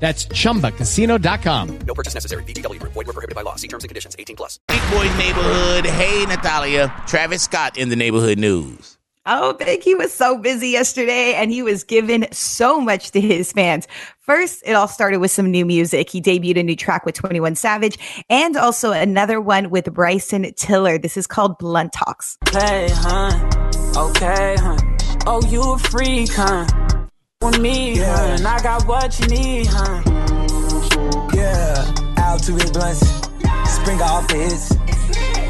That's chumbacasino.com. No purchase necessary. VGW Group. Void were prohibited by law. See terms and conditions. 18 plus. Big Boy Neighborhood. Hey, Natalia. Travis Scott in the neighborhood news. Oh, Big, he was so busy yesterday and he was giving so much to his fans. First, it all started with some new music. He debuted a new track with 21 Savage and also another one with Bryson Tiller. This is called Blunt Talks. Hey, huh? Okay, huh? Oh, you a freak, huh? With me, huh? And I got what you need, huh? Yeah, out to his blunts, spring off the hits,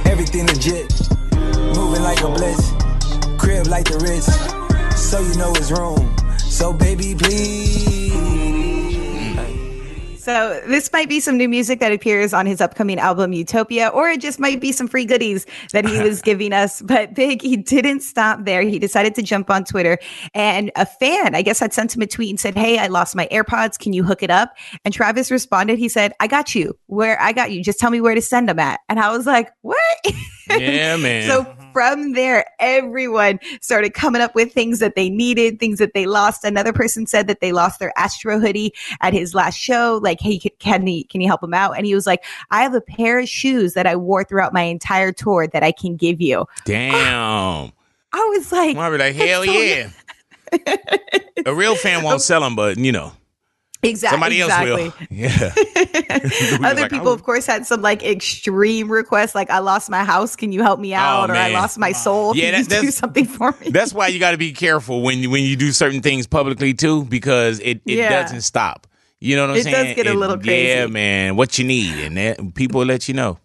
everything legit, moving like a blitz, crib like the Ritz, so you know it's room. So baby, please. So this might be some new music that appears on his upcoming album Utopia, or it just might be some free goodies that he was giving us. But Big, he didn't stop there. He decided to jump on Twitter, and a fan, I guess, had sent him a tweet and said, "Hey, I lost my AirPods. Can you hook it up?" And Travis responded. He said, "I got you. Where I got you. Just tell me where to send them at." And I was like, "What?" Yeah, man. So from there, everyone started coming up with things that they needed, things that they lost. Another person said that they lost their Astro hoodie at his last show. Like, hey, can- he can you help him out? And he was like, I have a pair of shoes that I wore throughout my entire tour that I can give you. Damn. I was like, I'll be like, hell yeah. A real fan won't sell them, but you know, Exactly. somebody else exactly. will. Yeah. Other like, people, oh. of course, had some like extreme requests, like "I lost my house, can you help me oh, out?" or "I lost my soul, Yeah, can that- you do that's- something for me?" That's why you got to be careful when you, when you do certain things publicly too, because it, it Yeah. doesn't stop. You know what I'm saying? It does get a little crazy. Yeah, man. What you need, and that, people let you know.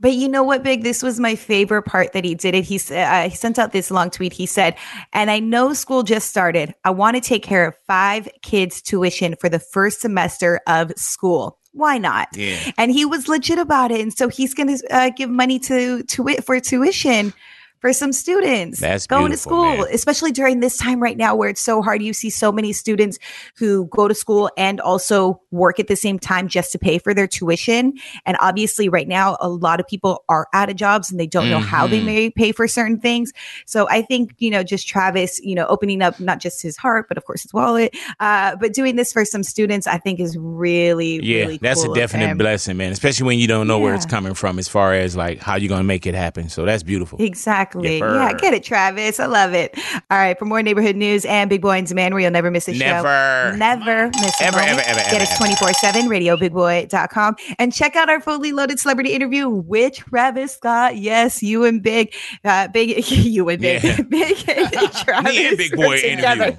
But you know what, Big? This was my favorite part that he did it. He said, uh, he sent out this long tweet. He said, and I know school just started. I want to take care of five kids' tuition for the first semester of school. Why not? Yeah. And he was legit about it. And so he's going to uh, give money to, to it for tuition for some students That's going to school, man. especially during this time right now where it's so hard. You see so many students who go to school and also work at the same time just to pay for their tuition. And obviously, right now, a lot of people are out of jobs and they don't know how they Mhm. may pay for certain things. So I think, you know, just Travis, you know, opening up not just his heart, but of course his wallet, uh, but doing this for some students, I think is really, Yeah, really that's cool a definite blessing, man. Especially when you don't know where it's coming from, as far as like how you're gonna make it happen. So that's beautiful. Exactly. Exactly. Yipper. Yeah, get it, Travis. I love it. All right. For more neighborhood news and Big Boy and Demand, where you'll never miss a Never. show. Never Never miss a Ever, moment. ever, ever, Get us 24 7, radiobigboy.com. And check out our fully loaded celebrity interview with Travis Scott. Yes, you and Big, uh, Big, you and Big, Yeah. Big and Travis. Me and Big Boy are together.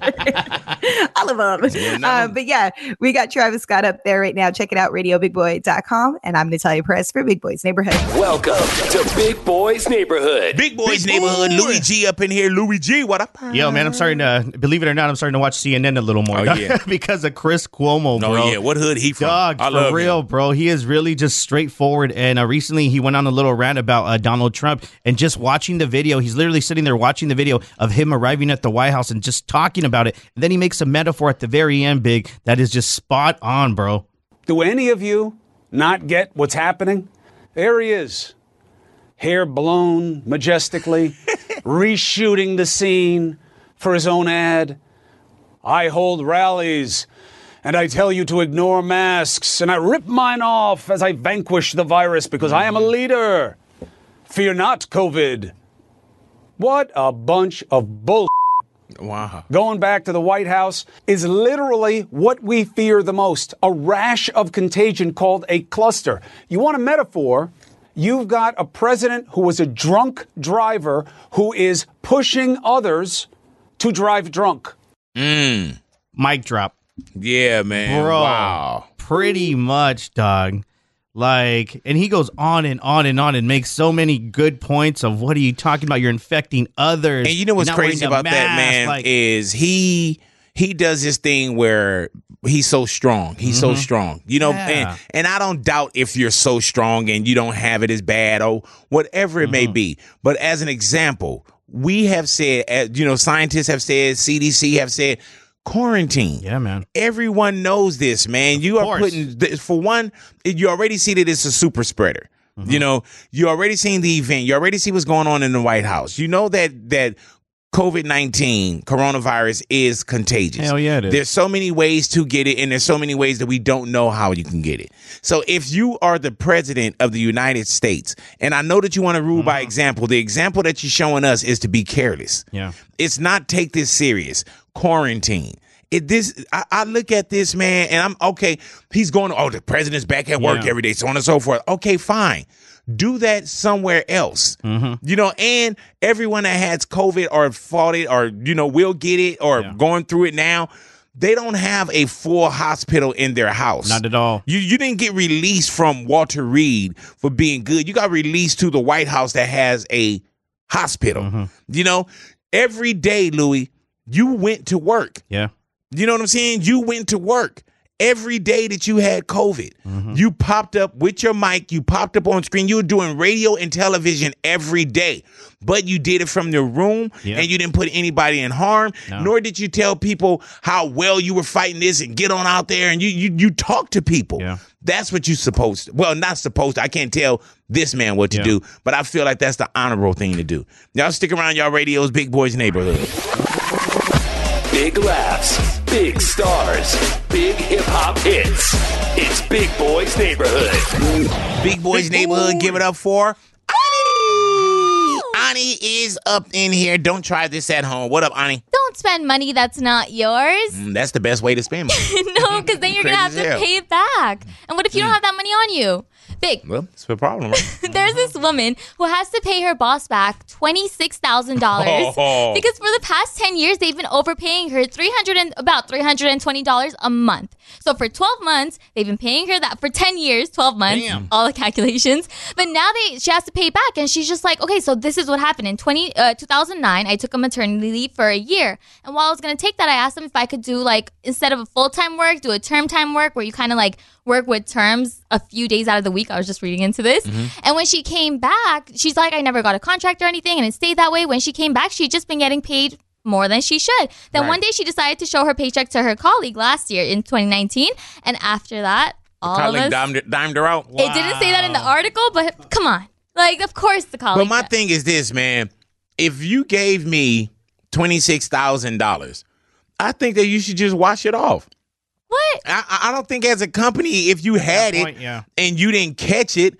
All of them. Uh, but yeah, we got Travis Scott up there right now. Check it out, radiobigboy.com. And I'm Natalia Perez for Big Boys Neighborhood. Welcome to Big Boy's Neighborhood. Big Boys Neighborhood. Louis G up in here. Louis G, what up? Yo, man, I'm starting to believe it or not, I'm starting to watch CNN a little more. Oh, yeah. because of Chris Cuomo, Oh, bro. yeah. What hood he from? Dog, I for love real, bro. He is really just straightforward. And uh, recently, he went on a little rant about uh, Donald Trump. And just watching the video, he's literally sitting there watching the video of him arriving at the White House and just talking about it. And then he makes a metaphor at the very end, big that is just spot on, bro. Do any of you not get what's happening? There he is, hair blown majestically, reshooting the scene for his own ad. I hold rallies and I tell you to ignore masks, and I rip mine off as I vanquish the virus because I am a mm-hmm. leader. Fear not, COVID. What a bunch of bull. Wow. Going back to the White House is literally what we fear the most a rash of contagion called a cluster. You want a metaphor? You've got a president who was a drunk driver who is pushing others to drive drunk. Mm. Mic drop. Yeah, man. Bro. Wow. Pretty much, dog. Like, and he goes on and on and on and makes so many good points of what are you talking about? You're infecting others. And you know what's You're not wearing crazy a about that man like- is he he does this thing where he's so strong. He's so Mhm. strong. You know, Yeah. and, and I don't doubt if you're so strong and you don't have it as bad or whatever it may Mm-hmm. be. But as an example, we have said, uh, you know, scientists have said, CDC have said, quarantine. Yeah, man. Everyone knows this, man. You are course. putting th- for one, you already see that it's a super spreader. Mm-hmm. You know, you already seen the event. You already see what's going on in the White House. You know that that COVID nineteen coronavirus is contagious. Hell yeah, it is. There's so many ways to get it, and there's so many ways that we don't know how you can get it. So if you are the president of the United States, and I know that you want to rule Mm-hmm. by example, the example that you're showing us is to be careless. Yeah. It's not take this serious. Quarantine. It this I, I look at this man and I'm okay. He's going. Oh, the president's back at work Yeah. every day, so on and so forth. Okay, fine. Do that somewhere else. Mm-hmm. You know, and everyone that has COVID or fought it or you know will get it or going through it now, they don't have a full hospital in their house. Not at all. You you didn't get released from Walter Reed for being good. You got released to the White House that has a hospital. Mm-hmm. You know, every day, Louis, you went to work. Yeah. You know what I'm saying? You went to work. Every day that you had COVID, Mm-hmm. you popped up with your mic, you popped up on screen. You were doing radio and television every day, but you did it from your room Yeah. and you didn't put anybody in harm, No. nor did you tell people how well you were fighting this and get on out there and you you you talk to people. Yeah. That's what you supposed to. Well, not supposed to. I can't tell this man what to Yeah. do, but I feel like that's the honorable thing to do. Y'all stick around y'all radios, Big Boys Neighborhood. Big laughs, big stars, big hip hop hits. It's Big Boy's Neighborhood. Big Boys Neighborhood, give it up for Ani. Ani is up in here. Don't try this at home. What up, Ani? Don't spend money that's not yours. Mm, that's the best way to spend money. no, because then you're gonna have to hell. pay it back. And what if you don't have that money on you? Big. well, it's a problem, right? There's this woman who has to pay her boss back twenty six thousand dollars Oh. because for the past ten years they've been overpaying her three hundred and about three hundred and twenty dollars a month. So for twelve months they've been paying her that for ten years, twelve months, Damn. all the calculations. But now they she has to pay back, and she's just like, okay, so this is what happened in 20, uh, 2009. I took a maternity leave for a year, and while I was gonna take that, I asked them if I could do like instead of a full time work, do a term time work where you kind of like work with terms a few days out of the week. I was just reading into this. Mm-hmm. And when she came back, she's like, I never got a contract or anything. And it stayed that way. When she came back, she'd just been getting paid more than she should. Then Right. one day she decided to show her paycheck to her colleague last year in 2019. And after that, all of Colleague us. dimed, dimed her out. It didn't say that in the article, but come on. Like, of course the colleague. But my thing is this, man. If you gave me twenty six thousand dollars, I think that you should just wash it off. What? I, I- I don't think as a company, if you had point, it yeah. and you didn't catch it,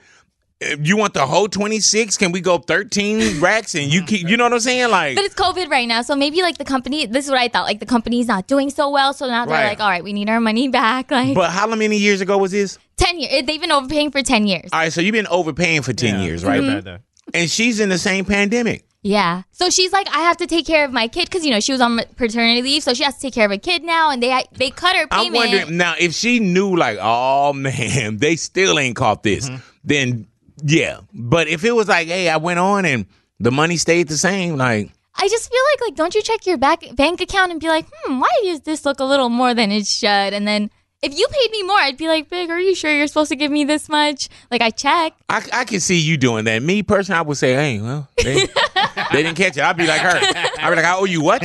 you want the whole 26? Can we go 13 racks and you keep, you know what I'm saying? Like, But it's COVID right now, so maybe like the company. This is what I thought. Like the company's not doing so well, so now they're Right. like, "All right, we need our money back." Like but how many years ago was this? ten years. They've been overpaying for ten years. All right, so you've been overpaying for 10 years, right? Mhm. And she's in the same pandemic. Yeah. So she's like, I have to take care of my kid because you know she was on paternity leave, so she has to take care of a kid now, and they they cut her payment. I'm wondering now if she knew, like, oh man, they still ain't caught this, then yeah. But if it was like, hey, I went on and the money stayed the same, like, I just feel like like don't you check your back bank account and be like, hmm, why does this look a little more than it should? And then if you paid me more, I'd be like, Big, are you sure you're supposed to give me this much? Like I check. I, I can see you doing that. Me personally, I would say, hey, well, they, they didn't catch it. I'd be like her. I'd be like, I owe you what?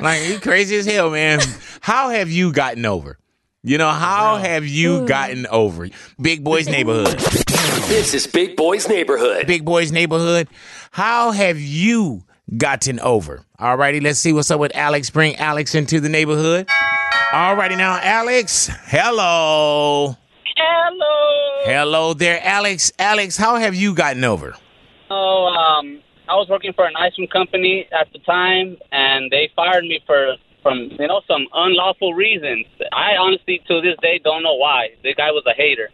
Like, you crazy as hell, man. How have you gotten over? You know, how have you gotten over? Big Boys Neighborhood. This is Big Boys Neighborhood. Big Boys Neighborhood. How have you gotten over? Alrighty, let's see what's up with Alex. Bring Alex into the neighborhood. Alrighty now, Alex. Hello. Hello. Hello there, Alex. Alex, how have you gotten over? Oh, um, I was working for an ice cream company at the time, and they fired me for from you know some unlawful reasons. I honestly, to this day, don't know why. The guy was a hater.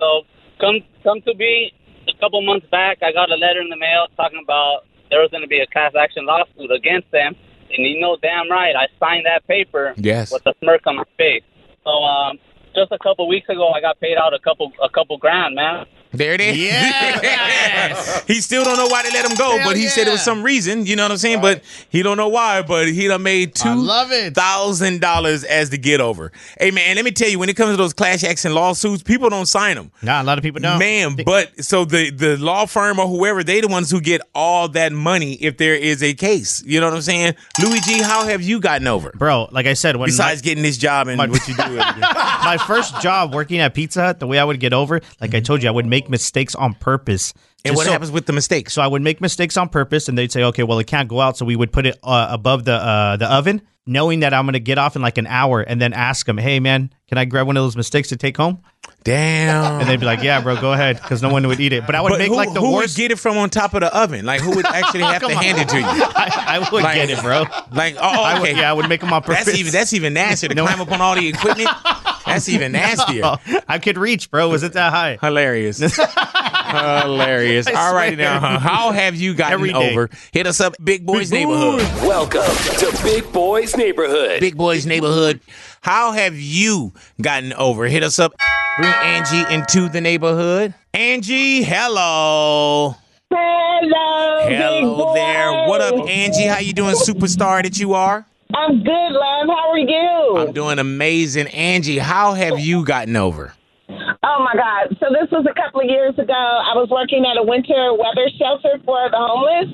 So come come to be a couple months back, I got a letter in the mail talking about there was going to be a class action lawsuit against them, and you know damn right, I signed that paper Yes. with a smirk on my face. So um, just a couple weeks ago, I got paid out a couple a couple grand, man. There it is. Yeah. he still don't know why they let him go, but he said it was some reason. You know what I'm saying? But he don't know why. But he done made two thousand dollars as the get over. Hey man, let me tell you, when it comes to those class action lawsuits, people don't sign them. Nah, a lot of people don't. Man, but so the the law firm or whoever, they the ones who get all that money if there is a case. You know what I'm saying? Luigi, how have you gotten over? Bro, like I said, when besides getting this job and what you do, my first job working at Pizza Hut, the way I would get over, like I told you, I would make mistakes on purpose. And what so- happens with the mistakes? So I would make mistakes on purpose, and they'd say, "Okay, well, it can't go out." So we would put it uh, above the uh, the oven, knowing that I'm going to get off in like an hour, and then ask them, "Hey, man, can I grab one of those mistakes to take home?" Damn. And they'd be like, "Yeah, bro, go ahead," because no one would eat it. But I would But make who, like the who worst. would get it from on top of the oven? Like who would actually have to on. hand it to you? I, I would Like- get it, bro. Like oh, I would- okay, yeah, I would make them on purpose. That's even that's even nastier to No. climb up on all the equipment. That's even nastier. No, I could reach, bro. Was it that high? Hilarious. Hilarious. I All right now, how have you gotten Every day. over? Hit us up, Big Boys Neighborhood. Welcome to Big Boys Neighborhood. Big Boys Neighborhood. How have you gotten over? Hit us up. Bring Angie into the neighborhood. Angie, hello. Hello. big Hello boy. there. What up, Angie? How you doing, superstar that you are? I'm good, love. How are you? I'm doing amazing. Angie, how have you gotten over? Oh my God! So this was a couple of years ago. I was working at a winter weather shelter for the homeless.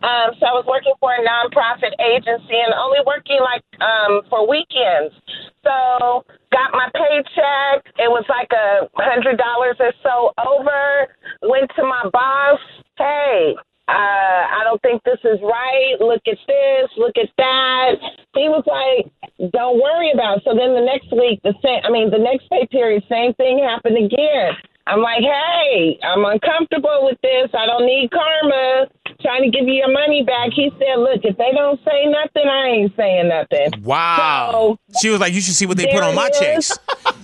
Um, so I was working for a nonprofit agency and only working like um, for weekends. So got my paycheck. It was like a hundred dollars or so over. Went to my boss. Hey, uh, I don't think this is right. Look at this. Look at that. He was like, "Don't worry about." It. So then the next week, the same. I mean, the next pay period, same thing happened again. I'm like, "Hey, I'm uncomfortable with this. I don't need karma. Trying to give you your money back." He said, "Look, if they don't say nothing, I ain't saying nothing." Wow. So, she was like, you should see what they put on my it checks.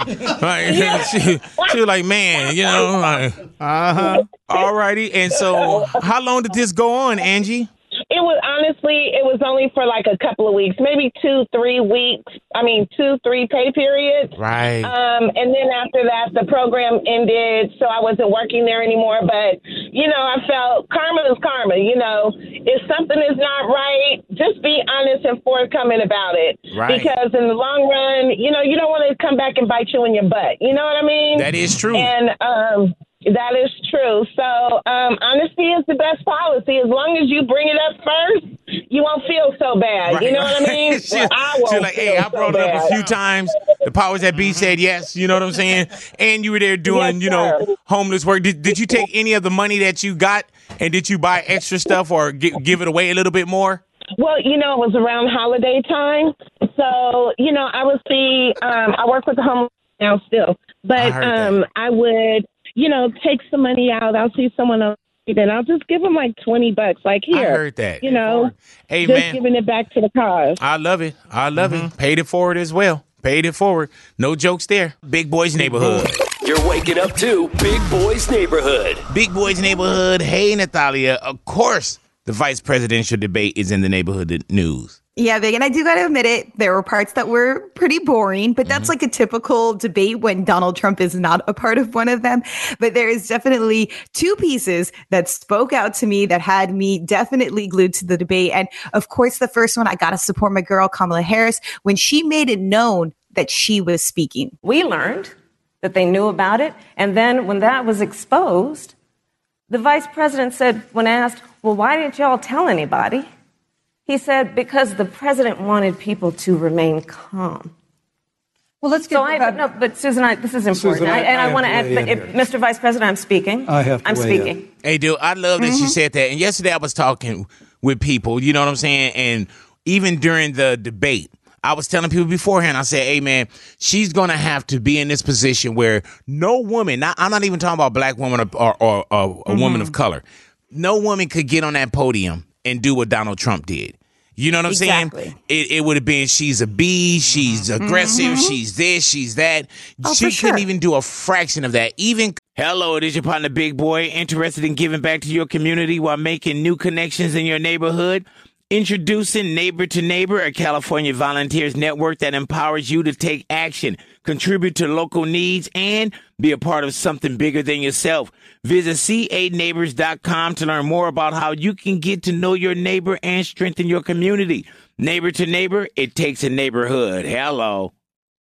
like, she, she was like, man, you know. Like, uh huh. All righty. And so, how long did this go on, Angie? It was honestly, it was only for like a couple of weeks, maybe two, three weeks. I mean, two, three pay periods. Right. Um, and then after that, the program ended, so I wasn't working there anymore. But you know, I felt karma is karma. You know, if something is not right, just be honest and forthcoming about it. Right. Because in the long run, you know, you don't want to come back and bite you in your butt. You know what I mean? That is true. And um, that is true. So um, honesty is the best policy. As long as you bring it up first, you won't feel so bad. You know what I mean? she, Well, I won't like, feel hey, I so brought it up a few times. The powers that be said yes. You know what I'm saying? And you were there doing, Yes, you know, sir. homeless work. Did, did you take any of the money that you got and did you buy extra stuff or gi- give it away a little bit more? Well, you know, it was around holiday time. So, you know, I would see, um, I work with the homeless now still, but that. um, I would, you know, take some money out. I'll see someone else. Then I'll just give them like twenty bucks. Like I here, heard that. You know, Hey, just man. giving it back to the cause. I love it. I love it. Mm-hmm. Paid it forward as well. Paid it forward. No jokes there. Big Boys Neighborhood. You're waking up to Big Boys Neighborhood. Big Boys Neighborhood. Hey, Natalia. Of course, the vice presidential debate is in the neighborhood news. Yeah, Big, and I do got to admit it, there were parts that were pretty boring, but that's mm-hmm. like a typical debate when Donald Trump is not a part of one of them. But there is definitely two pieces that spoke out to me that had me definitely glued to the debate. And of course, the first one, I got to support my girl, Kamala Harris, when she made it known that she was speaking. We learned that they knew about it. And then when that was exposed, the vice president said, when asked, Well, why didn't y'all tell anybody? He said, Because the president wanted people to remain calm. Well, let's get. So I, no, but Susan, I, this is important, Susan, I- I, and I I, have want to to add, but if, Mr. Vice President, I'm speaking. I have to I'm weigh in. speaking. Hey, dude, I love that she mm-hmm. said that. And yesterday I was talking with people, you know what I'm saying? And even during the debate, I was telling people beforehand, I said, hey, man, she's going to have to be in this position where no woman, not, I'm not even talking about black woman or, or, or, or a woman of mm-hmm. color, no woman could get on that podium and do what Donald Trump did. You know what I'm Exactly. saying? It, it would have been she's a bee, she's mm-hmm. aggressive, mm-hmm. she's this, she's that. Oh, she for couldn't sure. even do a fraction of that. Even hello, it is your partner, Big Boy, interested in giving back to your community while making new connections in your neighborhood. Introducing Neighbor to Neighbor, a California volunteers network that empowers you to take action, contribute to local needs, and be a part of something bigger than yourself. Visit c8neighbors.com to learn more about how you can get to know your neighbor and strengthen your community. Neighbor to Neighbor, it takes a neighborhood. Hello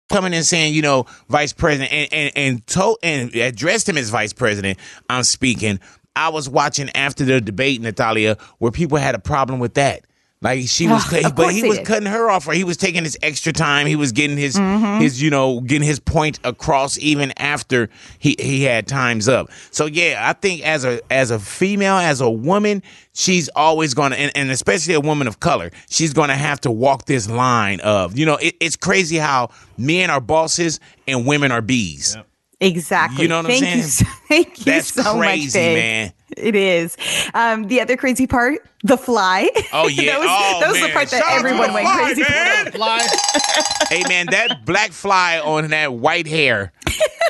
coming and saying, you know, vice president, and and and, told, and addressed him as vice president. I'm speaking. I was watching after the debate, Natalia, where people had a problem with that. Like she was, Ugh, cut- of but course he was did. cutting her off, or he was taking his extra time. He was getting his Mhm. his, you know, getting his point across even after he he had times up. So yeah, I think as a as a female, as a woman, she's always going to, and, and especially a woman of color, she's going to have to walk this line of, you know, it, it's crazy how men are bosses and women are bees. Exactly. You know what I'm saying? You, so- thank you That's so much, crazy, Big. man. It is. Um, the other crazy part, the fly. Oh yeah, that was, oh, that was man. the part that Shout out to everyone the went fly, crazy man. for. hey man, that black fly on that white hair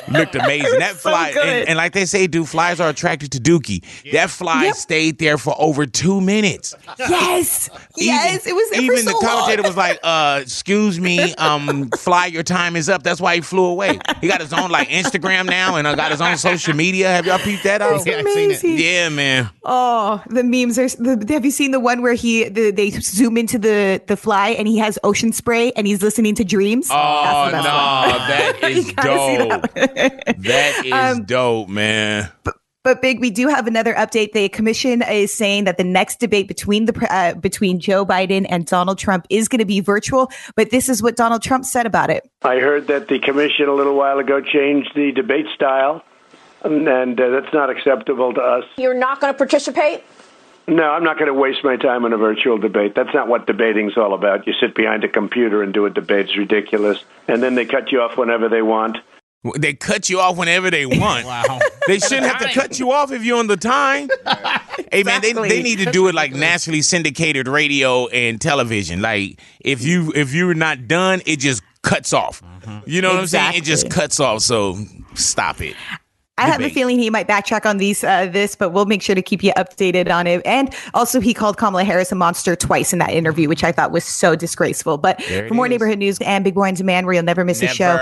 looked amazing. That so fly, good. and, and like they say, dude, flies are attracted to Dookie. That fly stayed there for over two minutes. Yes, yes, it was. Even was the commentator long. was like, uh, "Excuse me, um, fly, your time is up." That's why he flew away. He got his own like Instagram now, and uh, got his own social media. Have y'all peeped that out? It's Yeah, I've seen it. amazing. Yeah, man. Oh, the memes are. The, have you seen the one where he the, they zoom into the the fly and he has ocean spray and he's listening to dreams? Oh no, the that is You gotta see dope. that that is Um, dope, man. But big, we do have another update. The commission is saying that the next debate between the uh, between Joe Biden and Donald Trump is going to be virtual. But this is what Donald Trump said about it. I heard that the commission a little while ago changed the debate style, and, and uh, that's not acceptable to us. You're not going to participate? No, I'm not going to waste my time on a virtual debate. That's not what debating's all about. You sit behind a computer and do a debate. It's ridiculous. And then they cut you off whenever they want. They cut you off whenever they want. wow. They shouldn't have to cut you off if you're on the time. Hey man, they, they need to do it like nationally syndicated radio and television. Like if you if you're not done, it just cuts off. You know what I'm saying? It just cuts off. So stop it. I have a feeling he might backtrack on these uh, this, but we'll make sure to keep you updated on it. And also, he called Kamala Harris a monster twice in that interview, which I thought was so disgraceful. But for more is. neighborhood news and Big Boy on Demand, where you'll never miss a show,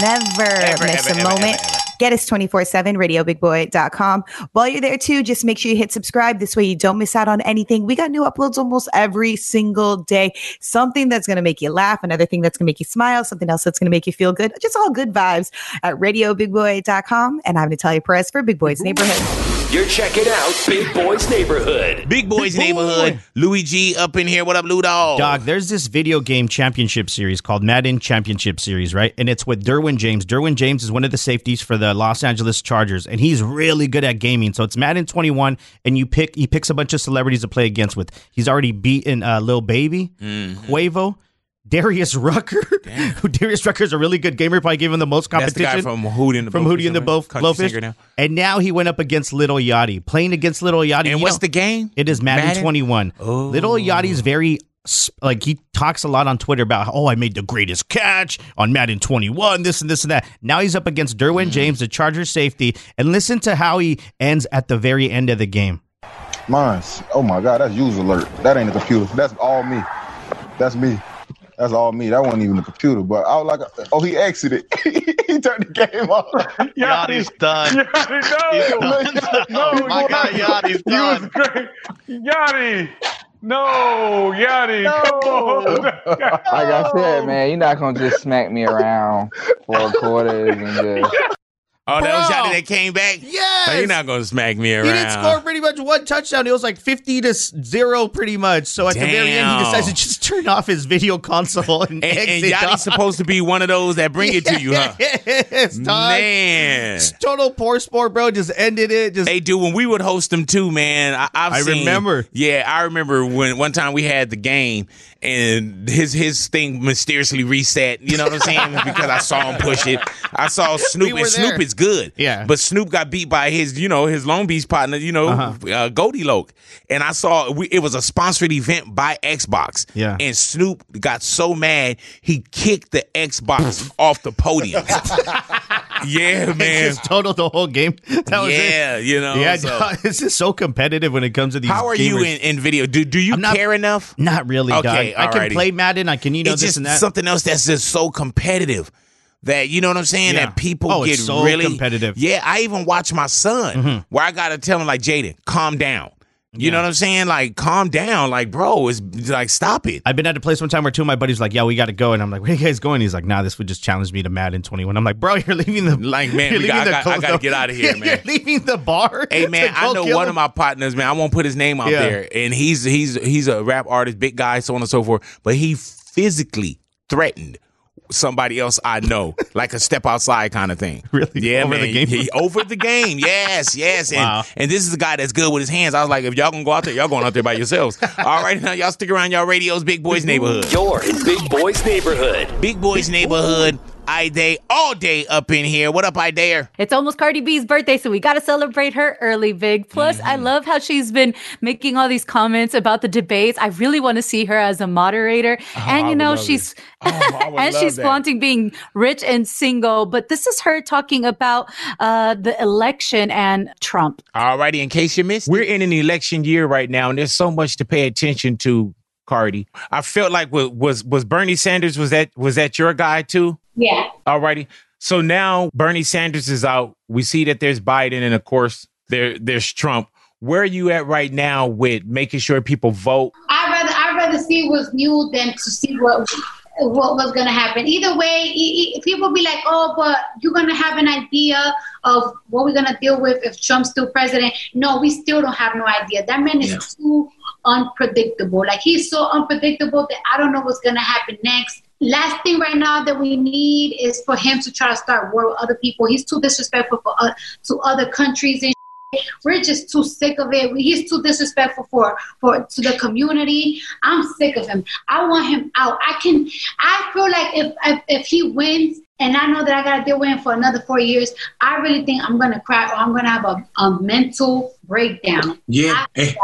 Never. never, miss ever, a ever, moment. Get us 24 7, radiobigboy.com. While you're there too, just make sure you hit subscribe. This way you don't miss out on anything. We got new uploads almost every single day. Something that's going to make you laugh, another thing that's going to make you smile, something else that's going to make you feel good. Just all good vibes at radiobigboy.com. And I'm Natalia Perez for Big Boys Neighborhood. You're checking out Big Boys Neighborhood. Big Boys Neighborhood. Louis G up in here. What up, Lou Dog? Dog, there's this video game championship series called Madden Championship Series, right? And it's with Derwin James. Derwin James is one of the safeties for the Los Angeles Chargers, and he's really good at gaming. So it's Madden 21, and you pick he picks a bunch of celebrities to play against with. He's already beaten uh, Lil Baby, Mm-hmm. Quavo, Darius Rucker. Who Darius Rucker is a really good gamer. Probably gave him the most That's the competition guy from Hootie and the from Blowfish, Hootie and the right? Bow- Blowfish. now. And now he went up against Little Yachty, playing against Little Yachty. And what's know- the game? It is Madden, Madden? 21. Little Yachty's very like he talks a lot on Twitter about oh I made the greatest catch on Madden 21 this and this and that. Now he's up against Derwin Mm. James, the Charger safety, and listen to how he ends at the very end of the game. Mine's. Oh my God, that's user alert. That ain't a computer. That's all me. That's me. That's all me. That wasn't even the computer. But I was like, oh, he exited. he turned the game off. Yachty's done. Yachty, no. no, no my God, Yachty's done. great. Yachty. No, Yachty. Come on. Like I said, man, you're not gonna just smack me around four quarters and just. Oh, that was Bro. That came back? Yes. So you're not going to smack me around. He didn't score pretty much one touchdown. It was like 50 to 0 pretty much. So at the very end, he Damn. decides to just turn off his video console and, And, and exit. Yachty's supposed to be one of those that bring it to you, huh? Yes, dog. Man. Total poor sport, bro. Just ended it. Just Hey, dude, when we would host them too, man, I, I've I seen- remember. Yeah, I remember when one time we had the game and his his thing mysteriously reset. You know what I'm saying? because I saw him push it. I saw Snoop, We and Snoop there. is good. Yeah. but Snoop got beat by his, you know, his Long Beach partner, you know, Uh-huh. uh. And I saw we, it was a sponsored event by Xbox. Yeah. and Snoop got so mad he kicked the Xbox off the podium. yeah, man. just total the whole game. That was yeah, it. you know. yeah, so- it's just so competitive when it comes to these. How are you in, in video? Do do you I'm not- care enough? Not really, Okay, I can alrighty. play Madden. I can, you know, it's this just and that. something else that's just so competitive that you know what I'm saying. Yeah. That people Oh, get it's so really competitive. Mm-hmm. Yeah, I even watch my son where I gotta tell him like, Jaden, calm down. You know what I'm saying? Like, calm down. Like, bro, it's like, stop it. I've been at a place one time where two of my buddies were like, "Yeah, we got to go," and I'm like, "Where you guys going?" He's like, "Nah, this would just challenge me to Madden 21." I'm like, "Bro, you're leaving the Like, man, you're we got- I got, I got to get out of here, man. you're leaving the bar. Hey man, I know one him. of my partners, man. I won't put his name out Yeah. there, and he's he's he's a rap artist, big guy, so on and so forth. But he physically threatened somebody else I know, like a step outside kind of thing. Really? Yeah, Over man. the game? He, over the game. Yes, yes. And, Wow. and this is a guy that's good with his hands. I was like, if y'all gonna go out there, y'all going out there by yourselves. All right, now y'all stick around y'all radios, Big Boys Neighborhood. You're in Big Boy's neighborhood. Big Boys Neighborhood. I day all day up in here. What up, I dare? It's almost Cardi B's birthday, so we got to celebrate her early, big. Plus, I Mm-hmm. love how she's been making all these comments about the debates. I really want to see her as a moderator. and Oh, I you know, love she's would and she's that. flaunting being rich and single. But this is her talking about uh, the election and Trump. Alrighty, in case you missed, we're in an election year right now, and there's so much to pay attention to. Cardi, I felt like was was, was Bernie Sanders was that was that your guy too? Yeah. Alrighty, so now Bernie Sanders is out. We see that there's Biden, and of course there there's Trump. Where are you at right now with making sure people vote? I'd rather I'd rather see what's new than to see what what was gonna happen. Either way, e- e- people be like, "Oh, but you're gonna have an idea of what we're gonna deal with if Trump's still president." No, we still don't have no idea. That man is too unpredictable. Like he's so unpredictable that I don't know what's gonna happen next. Last thing right now that we need is for him to try to start war with other people. He's too disrespectful for uh, to other countries and we're just too sick of it. He's too disrespectful for for to the community. I'm sick of him. I want him out. I can. I feel like if if, if he wins. And I know that I gotta deal with him for another four years. I really think I'm gonna cry or I'm gonna have a, a mental breakdown. Yeah.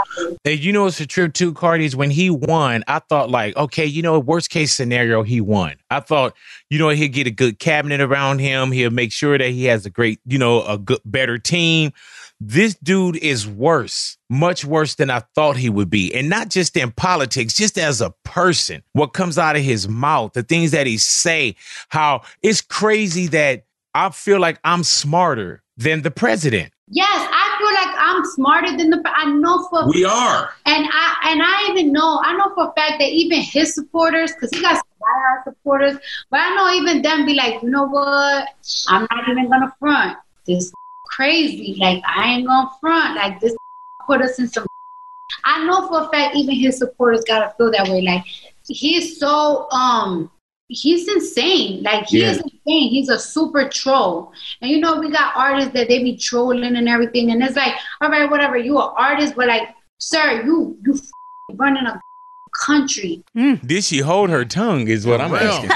Hey, you know what's the trip too, Cardi, is when he won, I thought like, okay, you know, worst case scenario, he won. I thought, you know, he'll get a good cabinet around him. He'll make sure that he has a great, you know, a good better team. This dude is worse, much worse than I thought he would be. And not just in politics, just as a person. What comes out of his mouth, the things that he say, how it's crazy that I feel like I'm smarter than the president. Yes, I feel like I'm smarter than the. I know for We are. and I and I even know I know for a fact that even his supporters, because he got some diehard supporters, but I know even them be like, you know what? I'm not even gonna front. This crazy. Like I ain't gonna front. Like this put us in some. I know for a fact even his supporters gotta feel that way. Like he's so um he's insane. Like he Yeah. is insane. He's a super troll. And you know, we got artists that they be trolling and everything. And it's like, all right, whatever, you an artist, but like, sir, you you f- running a country. Did she hold her tongue? Is what I'm real. asking.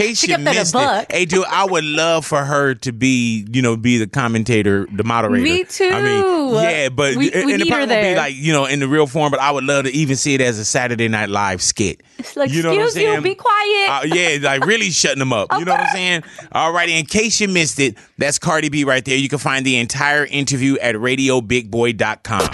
In case She you kept that a missed it, hey, dude, I would love for her to be, you know, be the commentator, the moderator. Me too. I mean, yeah, but We- and we it need probably her won't be like, you know, in the real form. But I would love to even see it as a Saturday Night Live skit. It's like, You know what I'm excuse you, be quiet. Uh, yeah, like really shutting them up. You know what I'm saying? All righty. In case you missed it, that's Cardi B right there. You can find the entire interview at radiobigboy.com.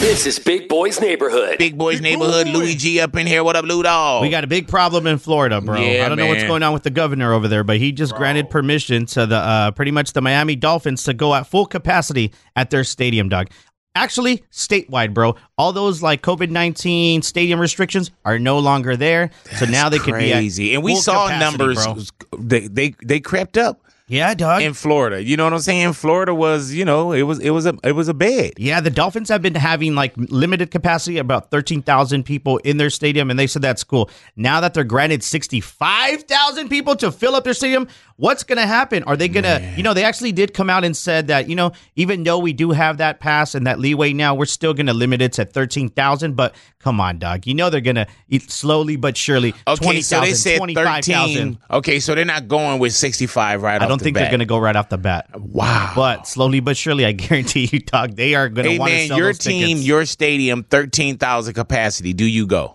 This is Big Boy's Neighborhood. Big Boy's Neighborhood. Louis G up in here. What up, Lou Dog? We got a big problem in Florida, bro. Yeah, I don't know what's man. going on with the governor over there, but he just granted permission to the uh, pretty much the Miami Dolphins to go at full capacity at their stadium, dog. Actually, statewide, bro. All those like COVID nineteen stadium restrictions are no longer there, so now they could be crazy. And we saw capacity, numbers. bro. They, they they crept up. Yeah, dog. In Florida, you know what I'm saying? Florida was, you know, it was it was a it was a bed. Yeah, the Dolphins have been having like limited capacity, about 13,000 people in their stadium, and they said that's cool. Now that they're granted 65,000 people to fill up their stadium, what's going to happen? Are they going to, you know, they actually did come out and said that, you know, even though we do have that pass and that leeway now, we're still going to limit it to 13,000. But come on, dog. You know, they're going to slowly but surely Okay, 20,000, so they said 25,000. 13. Okay, so they're not going with 65 right I don't think bat. they're going to go right off the bat. Wow. But slowly but surely, I guarantee you, dog, they are going to Hey want to sell your team, tickets. your stadium, 13,000 capacity. Do you go?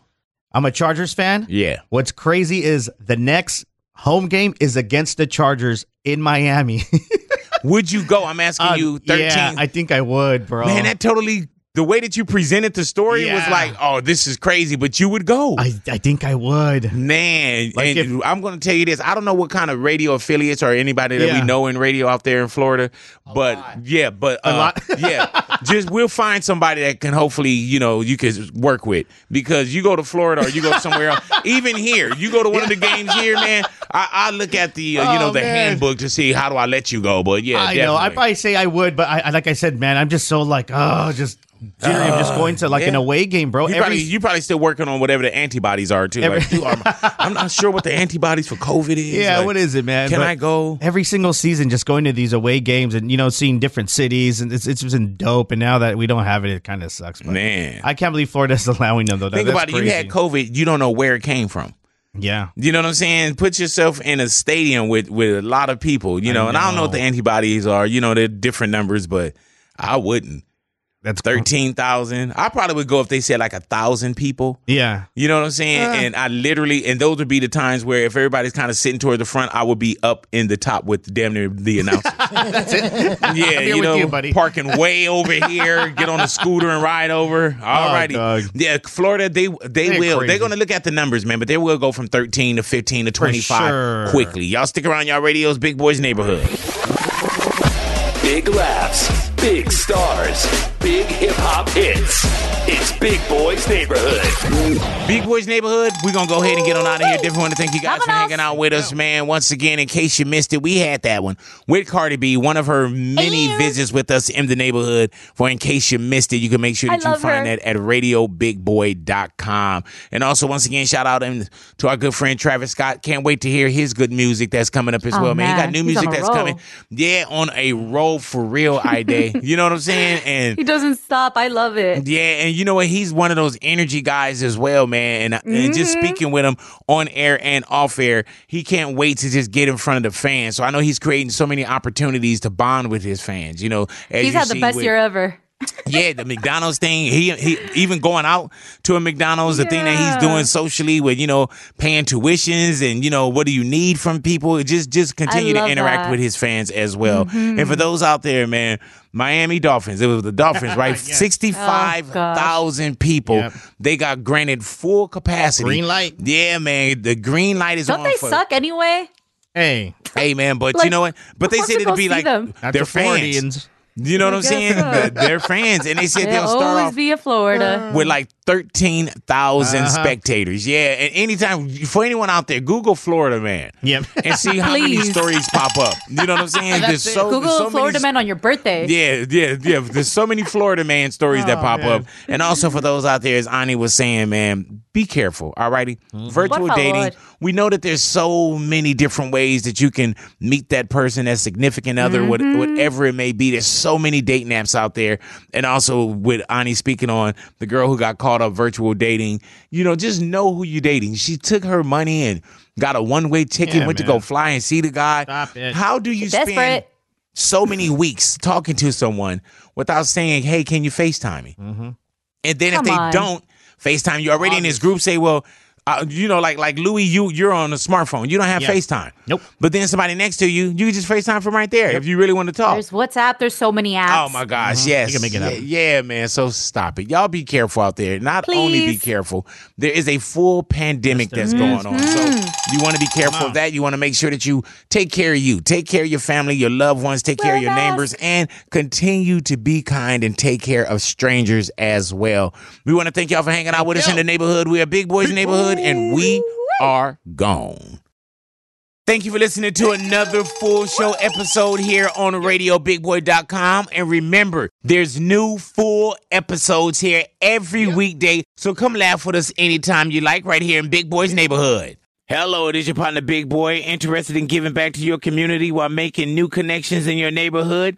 I'm a Chargers fan. Yeah. What's crazy is the next home game is against the Chargers in Miami. Would you go? I'm asking Uh, you 13. Yeah, I think I would, bro. Man, that totally the way that you presented the story was like, oh, this is crazy, but you would go. I, I think I would. Man, Like and I'm going to tell you this. I don't know what kind of radio affiliates or anybody that Yeah. we know in radio out there in Florida, but yeah, but uh, A lot. yeah, just we'll find somebody that can hopefully you know you can work with because you go to Florida or you go somewhere else. Even here, you go to one of the games here, man. I, I look at the uh, you know Oh, the man. handbook to see how do I let you go, but yeah, I know. I probably say I would, but I like I said, man, I'm just so like, oh, just jittery. I'm just uh, going to like an away game, bro. You Every probably you probably still working on whatever the antibodies are too. Every- like, dude, I'm, I'm not sure what the antibodies for COVID is. Yeah, Like, what is it, man? Can But I go? every single season? Just going to these away games and you know seeing different cities and it's it's been dope. And now that we don't have it, it kind of sucks. But Man, I can't believe Florida's allowing them though. think That's about it. You had. COVID. You don't know where it came from. Yeah. You know what I'm saying? Put yourself in a stadium with with a lot of people. You I know, and I don't know what the antibodies are. You know, they're different numbers, but I wouldn't. That's thirteen thousand. I probably would go if they said like a thousand people. Yeah. You know what I'm saying? Uh. and I literally, and those would be the times where if everybody's kind of sitting toward the front, I would be up in the top with damn near the announcer. That's it. Yeah, you know, you, buddy. parking way over here, get on a scooter and ride over. All righty. dog. yeah, Florida, they they They're will. crazy. They're going to look at the numbers, man, but they will go from 13 to 15 to 25 sure. quickly. Y'all stick around y'all radios, Big Boys Neighborhood. Big laughs, big stars, big hip hop hits. It's Big Boy's Neighborhood. Big Boys Neighborhood, we're going to go ahead and get on out of here. Definitely want to thank you guys for hanging out with us, man. Once again, in case you missed it, we had that one with Cardi B, one of her many visits with us in the neighborhood. For in case you missed it, you can make sure I that you find her. that at radiobigboy.com. And also, once again, shout out to our good friend Travis Scott. Can't wait to hear his good music that's coming up as Oh, well, man. He got new He's music that's roll. coming. Yeah, on a roll for real, I day. You know what I'm saying? And He doesn't stop. I love it. yeah, and you know what? He's one of those energy guys as well, man. And, and just Mm-hmm. speaking with him on air and off air, he can't wait to just get in front of the fans. So I know he's creating so many opportunities to bond with his fans. You know, He's had the best with- year ever. Yeah, the McDonald's thing. He he even going out to a McDonald's, the thing that he's doing socially with you know paying tuitions and you know what do you need from people? Just just continue to interact that. Mm-hmm. with his fans as well. And for those out there, man, Miami Dolphins. It was the Dolphins, right? Sixty five thousand people. Yep. They got granted full capacity. Green light. Yeah, man. The green light is Don't on they for- suck anyway? Hey, Hey, man, but you know what? But they said to it'd be like them? They're fans. Floridians. You know what I'm saying? so. They're- They're fans, and they said They'll they'll start always off be a Florida. Uh-huh. with like 13,000 Uh-huh. spectators. Yeah. And anytime, for anyone out there, Google Florida Man Yep. and see how many stories pop up. You know what I'm saying? There's so, Google there's so Florida many, man on your birthday. Yeah, yeah, yeah. There's so many Florida man stories that Oh, pop man. up. And also for those out there, as Ani was saying, man, be careful. All righty. Virtual Por dating. favor. We know that there's so many different ways that you can meet that person, that significant other, what, mm-hmm. whatever it may be. There's so many dating apps out there. And also with Ani speaking on the girl who got caught up virtual dating, you know, just know who you're dating. She took her money and got a one way ticket, Yeah, went to go fly and see the guy. Stop it. How do you spend so many weeks talking to someone without saying, hey, can you FaceTime me? Mm-hmm. And then Come if they on. don't FaceTime you already in this group, say, well, uh, you know, like like Louis, you you're on a smartphone. You don't have Yeah. FaceTime. Nope. But then somebody next to you, you can just FaceTime from right there if you really want to talk. There's WhatsApp. There's so many apps. Oh my gosh, yes. You can make it yeah, happen. yeah, man. So stop it. Y'all be careful out there. Not only be careful, there is a full pandemic Yes, that's there going on. So you want to be careful of that. You want to make sure that you take care of you, take care of your family, your loved ones, take care of your neighbors, and continue to be kind and take care of strangers as well. We want to thank y'all for hanging out with us in the neighborhood. We are Big Boys Neighborhood, and we are gone. Thank you for listening to another full show episode here on RadioBigBoy.com. And remember, there's new full episodes here every weekday. So come laugh with us anytime you like right here in Big Boy's neighborhood. Hello, it is your partner Big Boy, interested in giving back to your community while making new connections in your neighborhood.